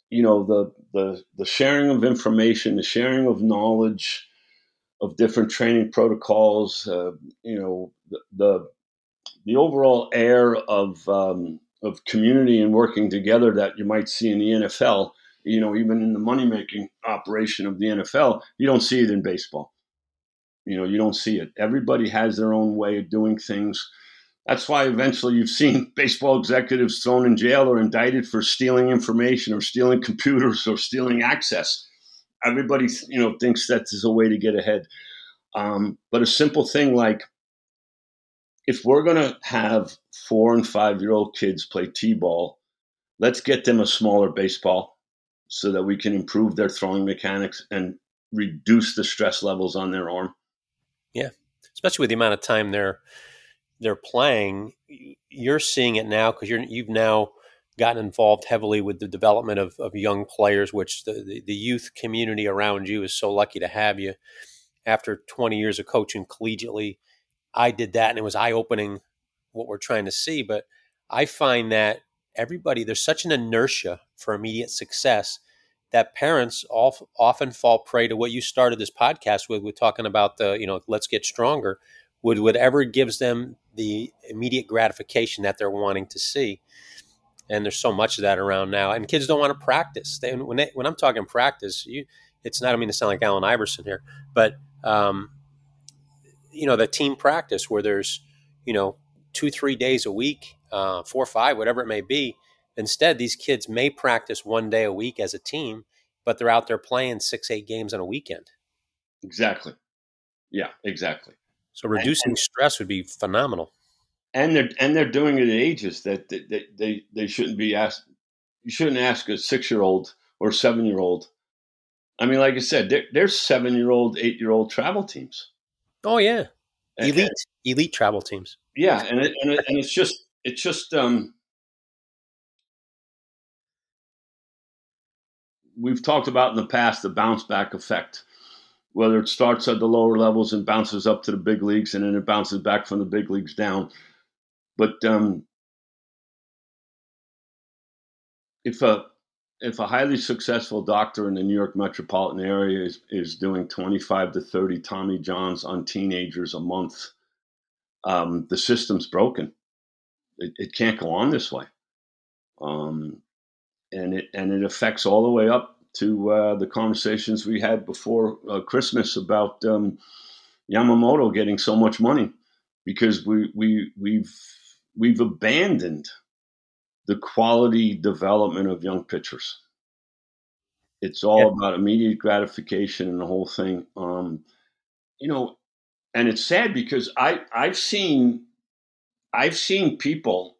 you know the the the sharing of information, the sharing of knowledge, of different training protocols. Uh, you know the, the, the overall air of um, of community and working together that you might see in the NFL. You know, even in the money making operation of the NFL, you don't see it in baseball. You know, you don't see it. Everybody has their own way of doing things that's why eventually you've seen baseball executives thrown in jail or indicted for stealing information or stealing computers or stealing access. Everybody, you know, thinks that is a way to get ahead. Um, but a simple thing like if we're going to have four and five year old kids play t-ball, let's get them a smaller baseball so that we can improve their throwing mechanics and reduce the stress levels on their arm. Yeah, especially with the amount of time they're they're playing, you're seeing it now because you're you've now gotten involved heavily with the development of, of young players, which the, the, the youth community around you is so lucky to have you. After 20 years of coaching collegiately, I did that and it was eye opening what we're trying to see. But I find that everybody there's such an inertia for immediate success that parents often fall prey to what you started this podcast with, with talking about the, you know, let's get stronger, with whatever gives them the immediate gratification that they're wanting to see. And there's so much of that around now, and kids don't want to practice. They, when they, when I'm talking practice, you, it's not. I mean to sound like Allen Iverson here, but um, you know, the team practice where there's, you know, two three days a week, uh, four five, whatever it may be, Instead, these kids may practice one day a week as a team, but they're out there playing six, eight games on a weekend. Exactly. Yeah, exactly. So reducing and, stress would be phenomenal. And they're and they're doing it at ages that they they, they shouldn't be asked. You shouldn't ask a six year old or seven year old. I mean, like I said, there, there's seven year old, eight year old travel teams. Oh yeah, elite and, elite travel teams. Yeah, and it, and, it, and it's just it's just um we've talked about in the past the bounce back effect, whether it starts at the lower levels and bounces up to the big leagues and then it bounces back from the big leagues down. But um, if a if a highly successful doctor in the New York metropolitan area is, is doing 25 to 30 Tommy Johns on teenagers a month, um, the system's broken. It, it, can't go on this way. Um, and it and it affects all the way up to uh, the conversations we had before uh, Christmas about um, Yamamoto getting so much money because we we we've we've abandoned the quality development of young pitchers. It's all yeah. about immediate gratification and the whole thing. Um, you know, and it's sad because I I've seen I've seen people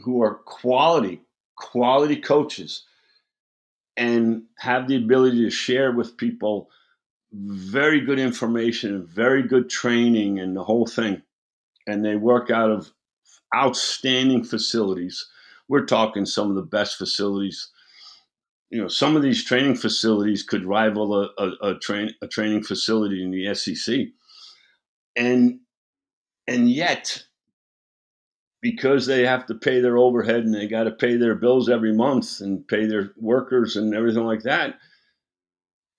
who are quality quality coaches and have the ability to share with people very good information very good training and the whole thing. And they work out of outstanding facilities. We're talking some of the best facilities. You know, some of these training facilities could rival a, a, a, train, a training facility in the SEC. And and yet because they have to pay their overhead and they got to pay their bills every month and pay their workers and everything like that,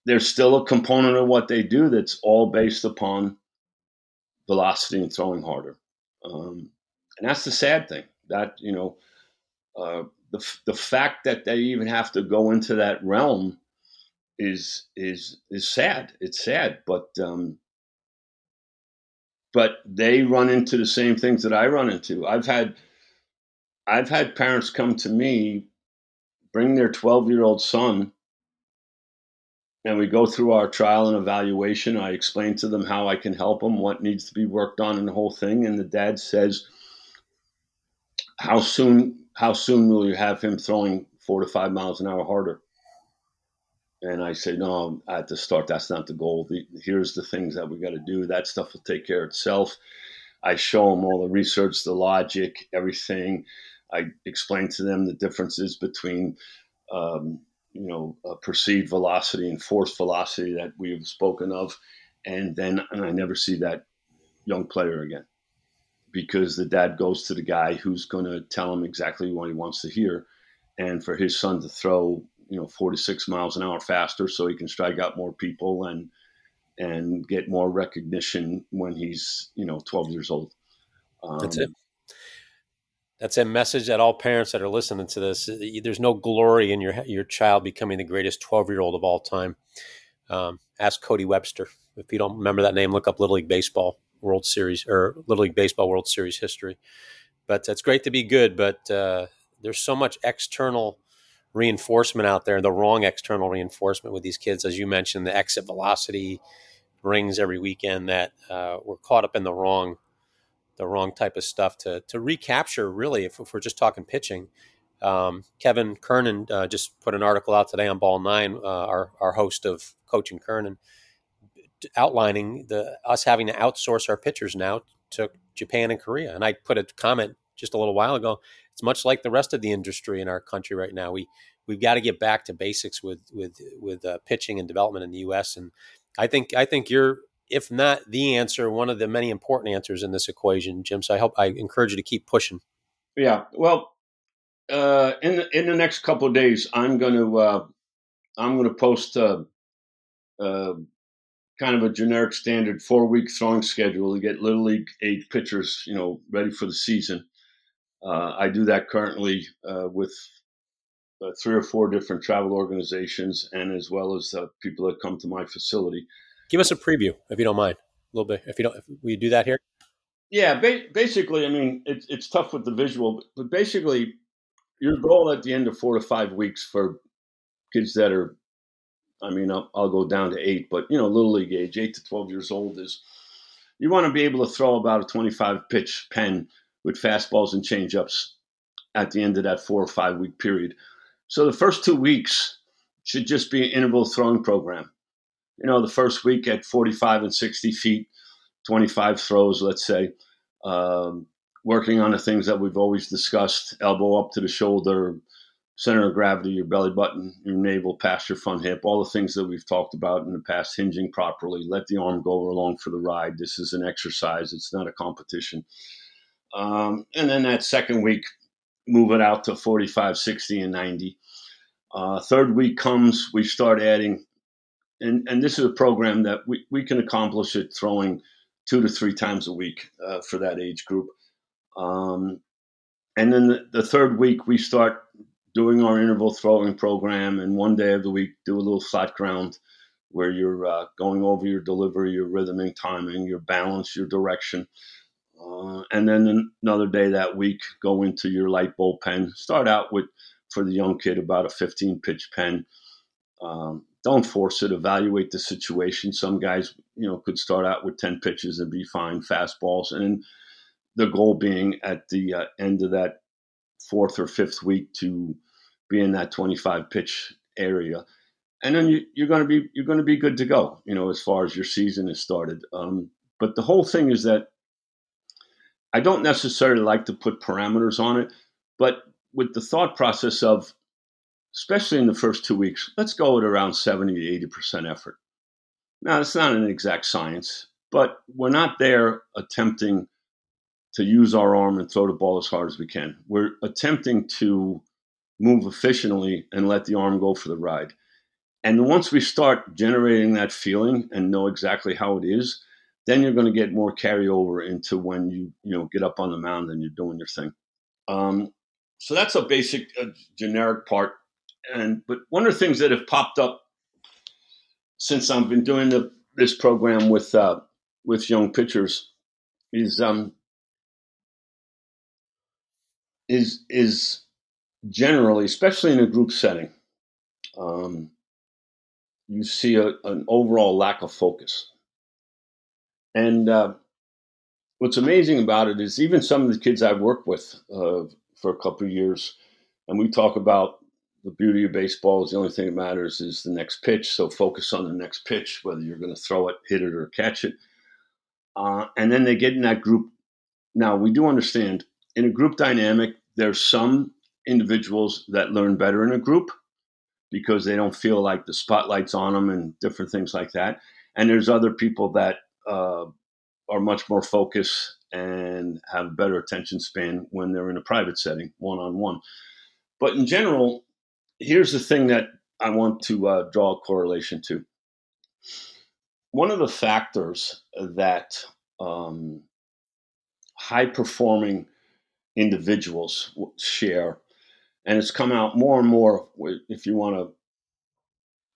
there's still a component of what they do that's all based upon velocity and throwing harder. Um, and that's the sad thing that, you know, uh, the, the fact that they even have to go into that realm is, is, is sad. It's sad, but, um, but they run into the same things that I run into. I've had I've had parents come to me, bring their 12 year old son, and we go through our trial and evaluation. I explain to them how I can help them, what needs to be worked on, and the whole thing. And the dad says, "How soon? How soon will you have him throwing four to five miles an hour harder?" And I say, no, at the start, that's not the goal. The, here's the things that we got to do. That stuff will take care of itself. I show them all the research, the logic, everything. I explain to them the differences between, um, you know, perceived velocity and force velocity that we've spoken of. And then I never see that young player again because the dad goes to the guy who's going to tell him exactly what he wants to hear. And for his son to throw you know 46 miles an hour faster so he can strike out more people and and get more recognition when he's you know 12 years old. Um, that's it. That's a message that all parents that are listening to this there's no glory in your your child becoming the greatest 12 year old of all time. Um, ask cody webster. If you don't remember that name look up little league baseball world series or little league baseball world series history. But it's great to be good but uh, there's so much external reinforcement out there, the wrong external reinforcement with these kids, as you mentioned, the exit velocity rings every weekend that uh, we're caught up in the wrong the wrong type of stuff to to recapture. Really, if, if we're just talking pitching, um, Kevin Kernan uh, just put an article out today on Ball Nine, uh, our our host of Coaching Kernan, outlining the us having to outsource our pitchers now to Japan and Korea. And I put a comment just a little while ago it's much like the rest of the industry in our country right now. We we've got to get back to basics with with with uh, pitching and development in the U.S. And I think I think you're if not the answer, one of the many important answers in this equation, Jim. So I hope I encourage you to keep pushing. Yeah, well, uh, in the, in the next couple of days, I'm going to uh, I'm going to post uh, uh, kind of a generic standard four week throwing schedule to get little league age pitchers, you know, ready for the season. Uh, I do that currently uh, with uh, three or four different travel organizations, and as well as uh, people that come to my facility. Give us a preview, if you don't mind, a little bit. If you don't, if we do that here. Yeah, ba- basically, I mean, it's it's tough with the visual, but basically, your goal at the end of four to five weeks for kids that are, I mean, I'll, I'll go down to eight, but you know, little league age, eight to twelve years old is, you want to be able to throw about a twenty-five pitch pen with fastballs and changeups at the end of that four or five week period. So the first two weeks should just be an interval throwing program. You know, the first week at 45 and 60 feet, 25 throws, let's say, um, working on the things that we've always discussed elbow up to the shoulder, center of gravity, your belly button, your navel, past your front hip, all the things that we've talked about in the past, hinging properly, let the arm go along for the ride. This is an exercise, it's not a competition. Um, and then that second week, move it out to 45, 60, and 90. Uh, third week comes, we start adding, and, and this is a program that we, we can accomplish it throwing two to three times a week uh, for that age group. Um, and then the, the, third week, we start doing our interval throwing program, and one day of the week, do a little flat ground where you're uh, going over your delivery, your rhythming, timing, your balance, your direction. Uh, and then another day that week, go into your light bullpen. Start out with, for the young kid, about a 15 pitch pen. Um, don't force it. Evaluate the situation. Some guys, you know, could start out with 10 pitches and be fine, fastballs. And the goal being at the uh, end of that fourth or fifth week to be in that 25 pitch area. And then you, you're going to be you're going to be good to go, you know, as far as your season is started. Um, but the whole thing is that I don't necessarily like to put parameters on it, but with the thought process of, especially in the first two weeks, let's go at around 70 to 80% effort. Now, it's not an exact science, but we're not there attempting to use our arm and throw the ball as hard as we can. We're attempting to move efficiently and let the arm go for the ride. And once we start generating that feeling and know exactly how it is, then you're going to get more carryover into when you you know get up on the mound and you're doing your thing. Um, so that's a basic uh, generic part. And but one of the things that have popped up since I've been doing the, this program with uh, with young pitchers is um, is is generally, especially in a group setting, um, you see a, an overall lack of focus. And uh, what's amazing about it is even some of the kids I've worked with uh, for a couple of years, and we talk about the beauty of baseball is the only thing that matters is the next pitch. So focus on the next pitch, whether you're going to throw it, hit it, or catch it. Uh, and then they get in that group. Now we do understand in a group dynamic, there's some individuals that learn better in a group because they don't feel like the spotlight's on them and different things like that. And there's other people that uh, are much more focused and have better attention span when they're in a private setting, one on one. But in general, here's the thing that I want to uh, draw a correlation to. One of the factors that um, high performing individuals share, and it's come out more and more. If you want to,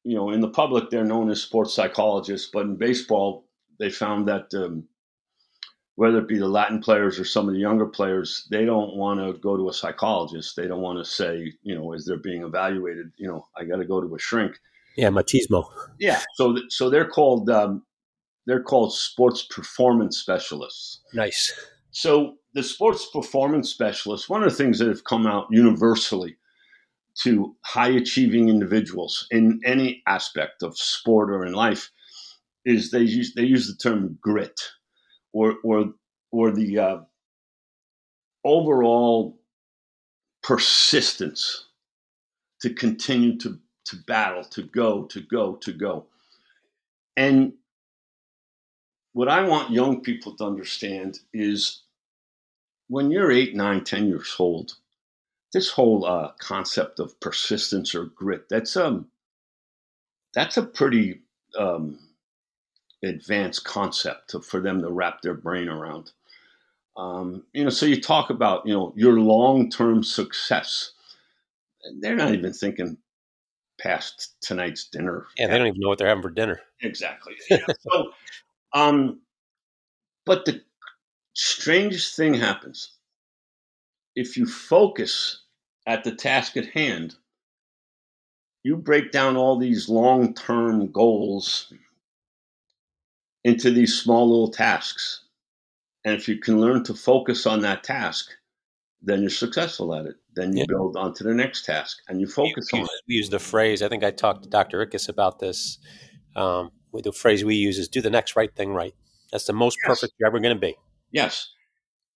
you know, in the public, they're known as sports psychologists, but in baseball, they found that um, whether it be the Latin players or some of the younger players, they don't want to go to a psychologist. They don't want to say, you know, as they're being evaluated, you know, I got to go to a shrink. Yeah, machismo. Yeah, so so they're called um, they're called sports performance specialists. Nice. So the sports performance specialists, one of the things that have come out universally to high achieving individuals in any aspect of sport or in life is they use they use the term grit or or or the uh, overall persistence to continue to to battle to go to go to go. And what i want young people to understand is when you're eight nine ten years old this whole uh, concept of persistence or grit that's um that's a pretty um, advanced concept to, for them to wrap their brain around. Um, you know, so you talk about you know your long term success. They're not even thinking past tonight's dinner. Yeah, they don't even know what they're having for dinner. Exactly. Yeah. so, um, but the strangest thing happens if you focus at the task at hand. You break down all these long term goals into these small little tasks. And if you can learn to focus on that task, then you're successful at it. Then you yeah. build on to the next task and you focus we on use, it. We use the phrase, I think I talked to Dr. Ickes about this. Um, the phrase we use is do the next right thing right. That's the most yes. perfect you're ever going to be. Yes.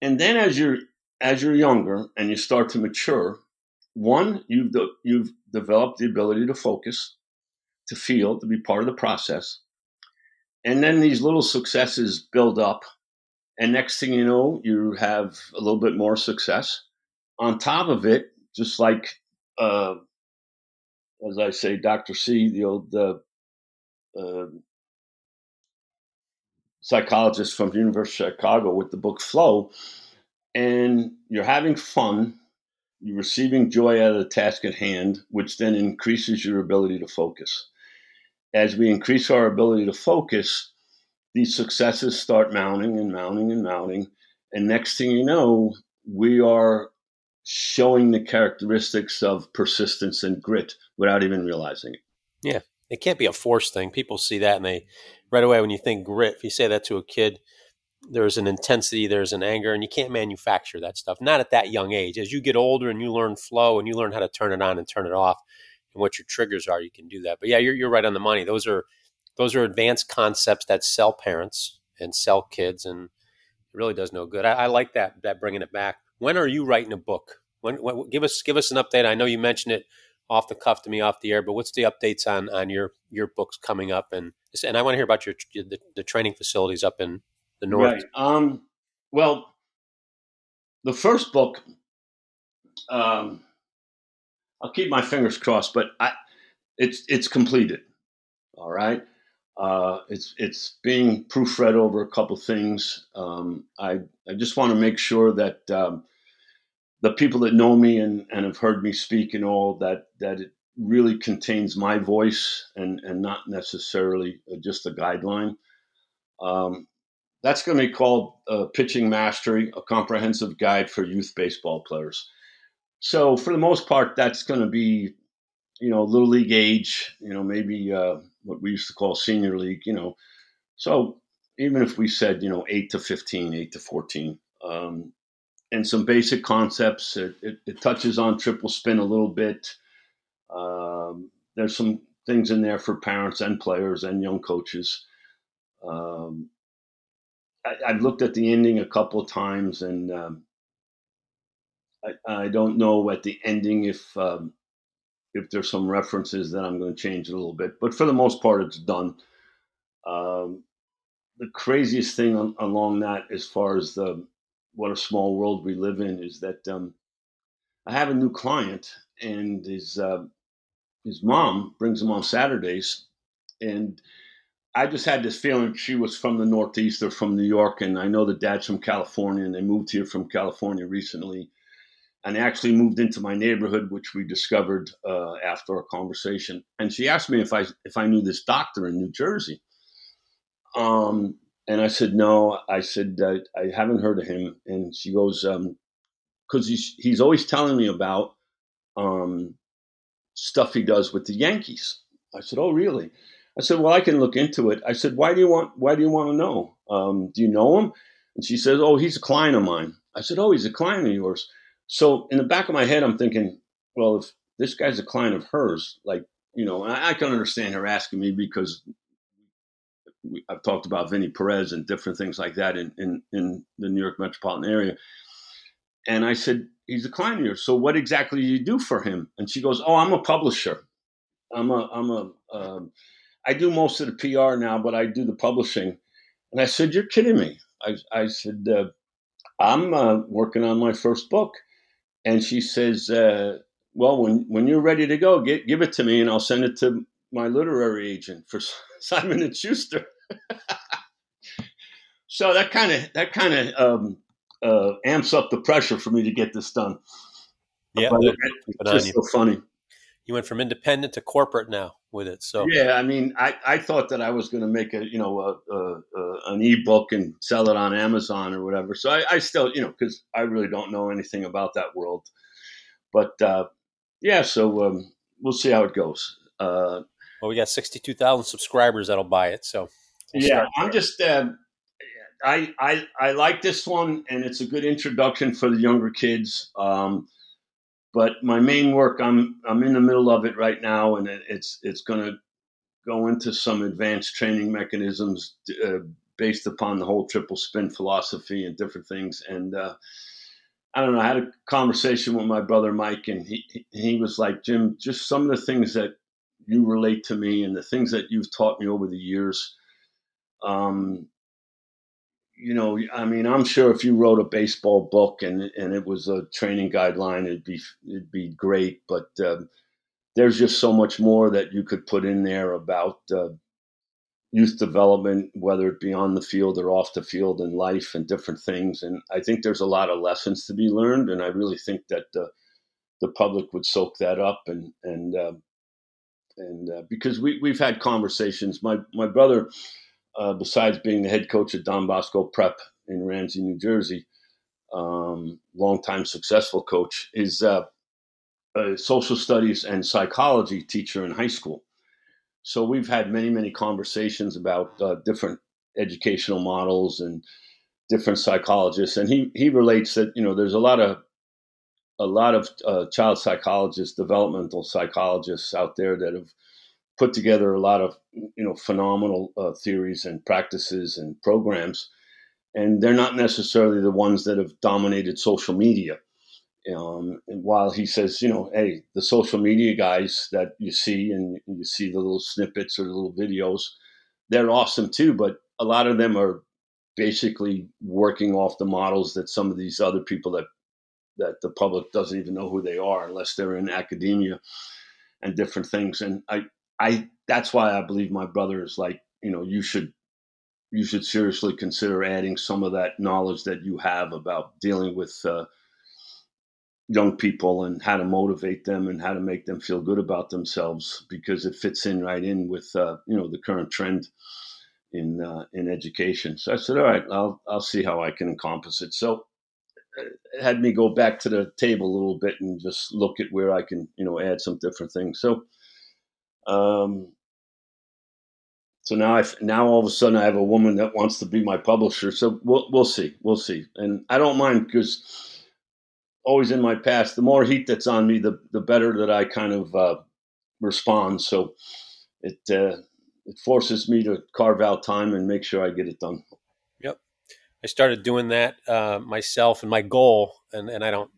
And then as you're as you're younger and you start to mature, one, you've de- you've developed the ability to focus, to feel, to be part of the process. And then these little successes build up. And next thing you know, you have a little bit more success. On top of it, just like, uh, as I say, Dr. C, the old uh, uh, psychologist from the University of Chicago with the book Flow, and you're having fun, you're receiving joy out of the task at hand, which then increases your ability to focus as we increase our ability to focus, these successes start mounting and mounting and mounting. And next thing you know, we are showing the characteristics of persistence and grit without even realizing it. Yeah. It can't be a force thing. People see that and they right away when you think grit, if you say that to a kid, there's an intensity, there's an anger, and you can't manufacture that stuff. Not at that young age. As you get older and you learn flow and you learn how to turn it on and turn it off, and what your triggers are, you can do that. But yeah, you're you're right on the money. Those are those are advanced concepts that sell parents and sell kids, and it really does no good. I, I like that that bringing it back. When are you writing a book? When, when, give us give us an update. I know you mentioned it off the cuff to me off the air, but what's the updates on on your your books coming up? And and I want to hear about your the, the training facilities up in the north. Right. Um. Well, the first book. Um, I'll keep my fingers crossed, but I, it's it's completed. All right. Uh, it's it's being proofread over a couple things. Um, I I just want to make sure that um, the people that know me and, and have heard me speak and all that that it really contains my voice and and not necessarily just a guideline. Um, that's going to be called uh, Pitching Mastery, a comprehensive guide for youth baseball players. So for the most part, that's going to be, you know, little league age, you know, maybe uh, what we used to call senior league, you know. So even if we said, you know, eight to 15, eight to 14, um, and some basic concepts, it, it, it, touches on triple spin a little bit. Um, there's some things in there for parents and players and young coaches. Um, I, have looked at the ending a couple of times and um, I, don't know at the ending if um, if there's some references that I'm going to change a little bit, but for the most part, it's done. Um, the craziest thing on, along that, as far as the what a small world we live in, is that um, I have a new client, and his uh, his mom brings him on Saturdays, and I just had this feeling she was from the Northeast or from New York, and I know the dad's from California, and they moved here from California recently and actually moved into my neighborhood, which we discovered uh, after our conversation. And she asked me if I if I knew this doctor in New Jersey. Um, and I said no. I said uh, I haven't heard of him. And she goes, because um, he's he's always telling me about um, stuff he does with the Yankees. I said, oh really? I said, well, I can look into it. I said, why do you want why do you want to know? Um, do you know him? And she says, oh, he's a client of mine. I said, oh, he's a client of yours. So in the back of my head, I'm thinking, well, if this guy's a client of hers, like, you know, I, I can understand her asking me because we, I've talked about Vinnie Perez and different things like that in, in, in the New York metropolitan area. And I said, he's a client of yours. So what exactly do you do for him? And she goes, oh, I'm a publisher. I'm a, I'm a, um, I do most of the PR now, but I do the publishing. And I said, you're kidding me. I, I said, uh, I'm uh, working on my first book and she says, uh, "Well, when when you're ready to go, get, give it to me, and I'll send it to my literary agent for Simon and Schuster." so that kind of that kind of um, uh, amps up the pressure for me to get this done. Yeah, it's just so funny. You went from independent to corporate now with it. So Yeah, I mean, I, I thought that I was going to make a you know a, a, a, an ebook and sell it on Amazon or whatever. So I, I still you know because I really don't know anything about that world. But uh, yeah, so um, we'll see how it goes. Uh, well, we got sixty-two thousand subscribers that'll buy it. So we'll yeah, I'm just um I I I like this one, and it's a good introduction for the younger kids. Um, but my main work, I'm I'm in the middle of it right now, and it, it's it's going to go into some advanced training mechanisms uh, based upon the whole triple spin philosophy and different things. And uh, I don't know. I had a conversation with my brother Mike, and he he- was like, Jim, just some of the things that you relate to me and the things that you've taught me over the years. Um, you know, I mean, I'm sure if you wrote a baseball book and and it was a training guideline, it'd be it'd be great. But um, there's just so much more that you could put in there about uh, youth development, whether it be on the field or off the field in life and different things. And I think there's a lot of lessons to be learned, and I really think that the the public would soak that up and and um and uh, because we we've had conversations. My my brother uh, besides being the head coach at Don Bosco Prep in Ramsey, New Jersey, um, longtime successful coach, is uh, a social studies and psychology teacher in high school. So we've had many, many conversations about uh, different educational models and different psychologists, and he he relates that you know there's a lot of a lot of uh, child psychologists, developmental psychologists out there that have put together a lot of you know phenomenal uh, theories and practices and programs, and they're not necessarily the ones that have dominated social media. Um, and while he says, you know, hey, the social media guys that you see and you see the little snippets or the little videos, they're awesome too. But a lot of them are basically working off the models that some of these other people that that the public doesn't even know who they are unless they're in academia and different things. And I, I that's why I believe my brother is like, you know, you should you should seriously consider adding some of that knowledge that you have about dealing with uh, young people and how to motivate them and how to make them feel good about themselves because it fits in right in with uh, you know the current trend in uh, in education. So I said, all right, I'll I'll see how I can encompass it. So it had me go back to the table a little bit and just look at where I can you know add some different things. So um, so now I now all of a sudden I have a woman that wants to be my publisher. So we'll we'll see, we'll see. And I don't mind because always in my past, the more heat that's on me, the the better that I kind of uh, respond. So it uh, it forces me to carve out time and make sure I get it done. Yep. I started doing that uh, myself, and my goal, and, and I don't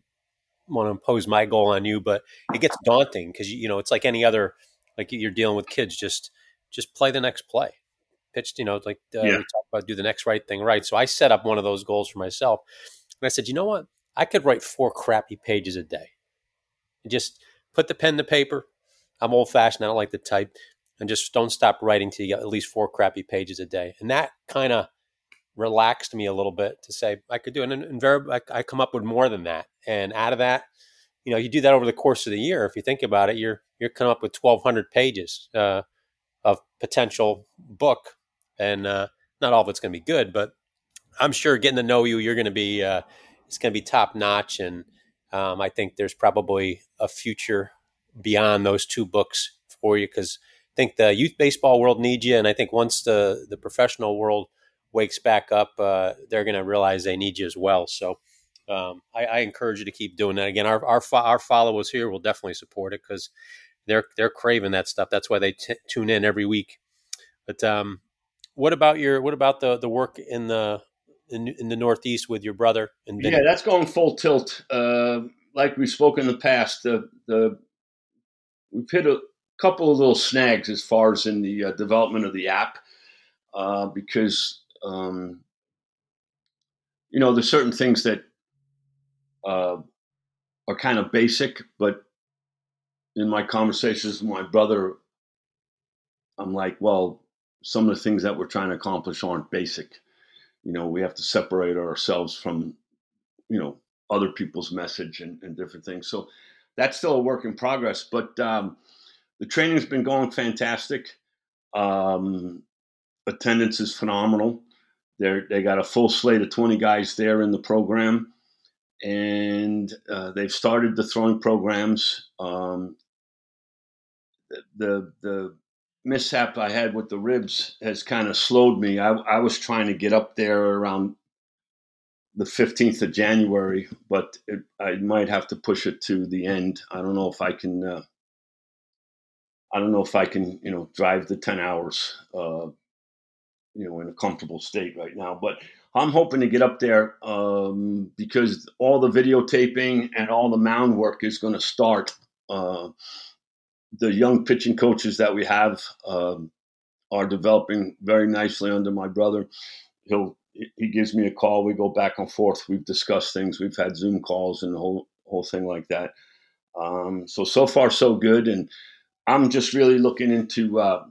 want to impose my goal on you, but it gets daunting because you know it's like any other, like you're dealing with kids. Just just play the next play, pitched. You know, like uh, Yeah. we talk about, do the next right thing right. So I set up one of those goals for myself, and I said, you know what, I could write four crappy pages a day. and Just put the pen to paper. I'm old fashioned. I don't like to type, and just don't stop writing till you get at least four crappy pages a day. And that kind of relaxed me a little bit to say I could do it. And invariably, I, I come up with more than that. And out of that, you know, you do that over the course of the year. If you think about it, you're you're coming up with 1,200 pages uh, of potential book, and uh, not all of it's going to be good, but I'm sure getting to know you, you're going to be uh, it's going to be top notch. And um, I think there's probably a future beyond those two books for you because I think the youth baseball world needs you, and I think once the the professional world wakes back up, uh, they're going to realize they need you as well. So um, I, I encourage you to keep doing that. Again, our our, fo- our followers here will definitely support it because they're they're craving that stuff. That's why they t- tune in every week. But um, what about your what about the the work in the in, in the Northeast with your brother and? Yeah, that's going full tilt. Uh, like we spoke in the past, the the we've hit a couple of little snags as far as in the uh, development of the app uh, because um, you know there's certain things that uh, are kind of basic, but in my conversations with my brother, I'm like, well, some of the things that we're trying to accomplish aren't basic. You know, we have to separate ourselves from, you know, other people's message and, and different things. So that's still a work in progress. But um, the training's been going fantastic. Um, attendance is phenomenal. They they got a full slate of 20 guys there in the program, and uh, they've started the throwing programs. Um, the the mishap I had with the ribs has kind of slowed me. I, I was trying to get up there around the 15th of January, but it, I might have to push it to the end. I don't know if I can. Uh, I don't know if I can, you know, drive the 10 hours, uh, you know, in a comfortable state right now. But I'm hoping to get up there um, because all the videotaping and all the mound work is going to start. Uh, the young pitching coaches that we have um, are developing very nicely under my brother. He'll he gives me a call. We go back and forth. We've discussed things. We've had Zoom calls and the whole whole thing like that. Um, so so far so good, and I'm just really looking into uh,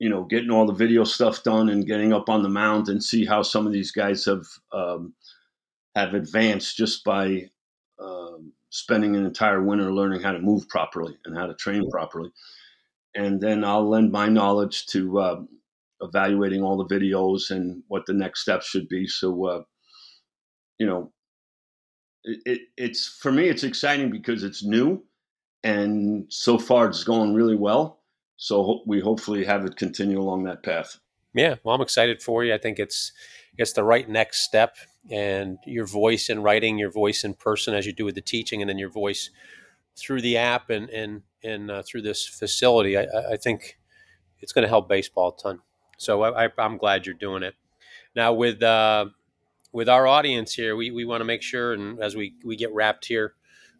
you know getting all the video stuff done and getting up on the mound and see how some of these guys have um, have advanced just by um, spending an entire winter learning how to move properly and how to train properly. And then I'll lend my knowledge to uh, evaluating all the videos and what the next steps should be. So, uh, you know, it, it, it's for me, it's exciting because it's new, and so far it's going really well. So we hopefully have it continue along that path. Yeah, well, I'm excited for you. I think it's it's the right next step, and your voice in writing, your voice in person, as you do with the teaching, and then your voice through the app and and and uh, through this facility. I, I think it's going to help baseball a ton. So I, am glad you're doing it. Now with uh, with our audience here, we, we want to make sure, and as we we get wrapped here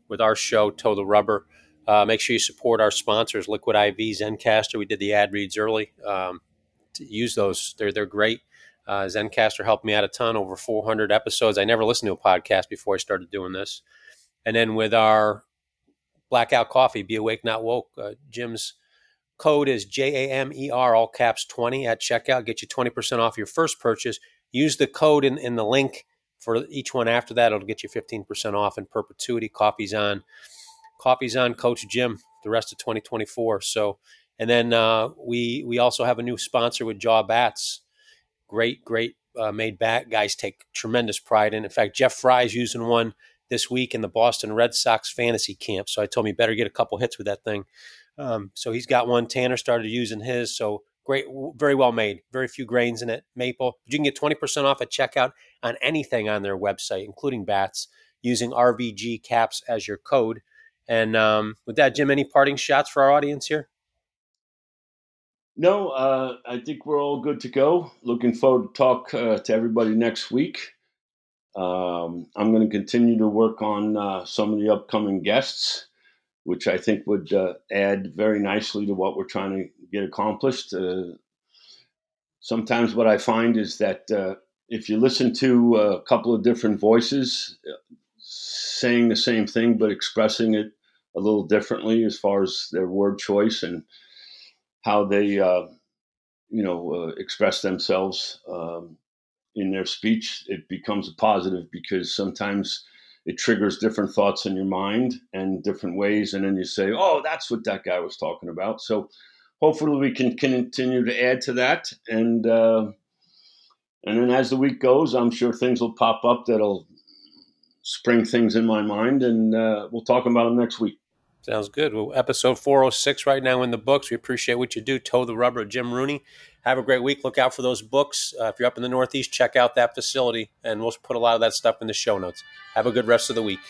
with our show, Toe the Rubber. Uh, make sure you support our sponsors, Liquid IV, Zencastr. We did the ad reads early. Um, use those; they're they're great. Uh, Zencastr helped me out a ton, over 400 episodes. I never listened to a podcast before I started doing this. And then with our blackout coffee, be awake, not woke. Uh, Jim's code is J A M E R, all caps 20 at checkout. Get you 20% off your first purchase. Use the code in, in the link for each one after that. It'll get you 15% off in perpetuity. Coffee's on. Coffee's on Coach Jim the rest of 2024. So, and then uh, we we also have a new sponsor with Jaw Bats. Great, great uh, made bat. Guys take tremendous pride in. In fact, Jeff Frye's using one this week in the Boston Red Sox fantasy camp. So I told me better get a couple hits with that thing. Um, so he's got one. Tanner started using his. So great, very well made. Very few grains in it. Maple. But you can get 20% off at checkout on anything on their website, including bats, using RVG caps as your code. And um, with that, Jim, any parting shots for our audience here? No, uh, I think we're all good to go. Looking forward to talk uh, to everybody next week. Um, I'm going to continue to work on uh, some of the upcoming guests which I think would uh, add very nicely to what we're trying to get accomplished. Uh, sometimes what I find is that uh, if you listen to a couple of different voices saying the same thing but expressing it a little differently as far as their word choice and how they, uh, you know, uh, express themselves um, in their speech, it becomes a positive because sometimes it triggers different thoughts in your mind and different ways and then you say oh that's what that guy was talking about. So hopefully we can continue to add to that and uh, and then as the week goes i'm sure things will pop up that'll spring things in my mind and uh, we'll talk about them next week sounds good. Well episode 406 right now in the books. We appreciate what you do. Toe the rubber jim rooney. Have a great week. Look out for those books. Uh, if you're up in the northeast check out that facility and we'll put a lot of that stuff in the show notes. Have a good rest of the week.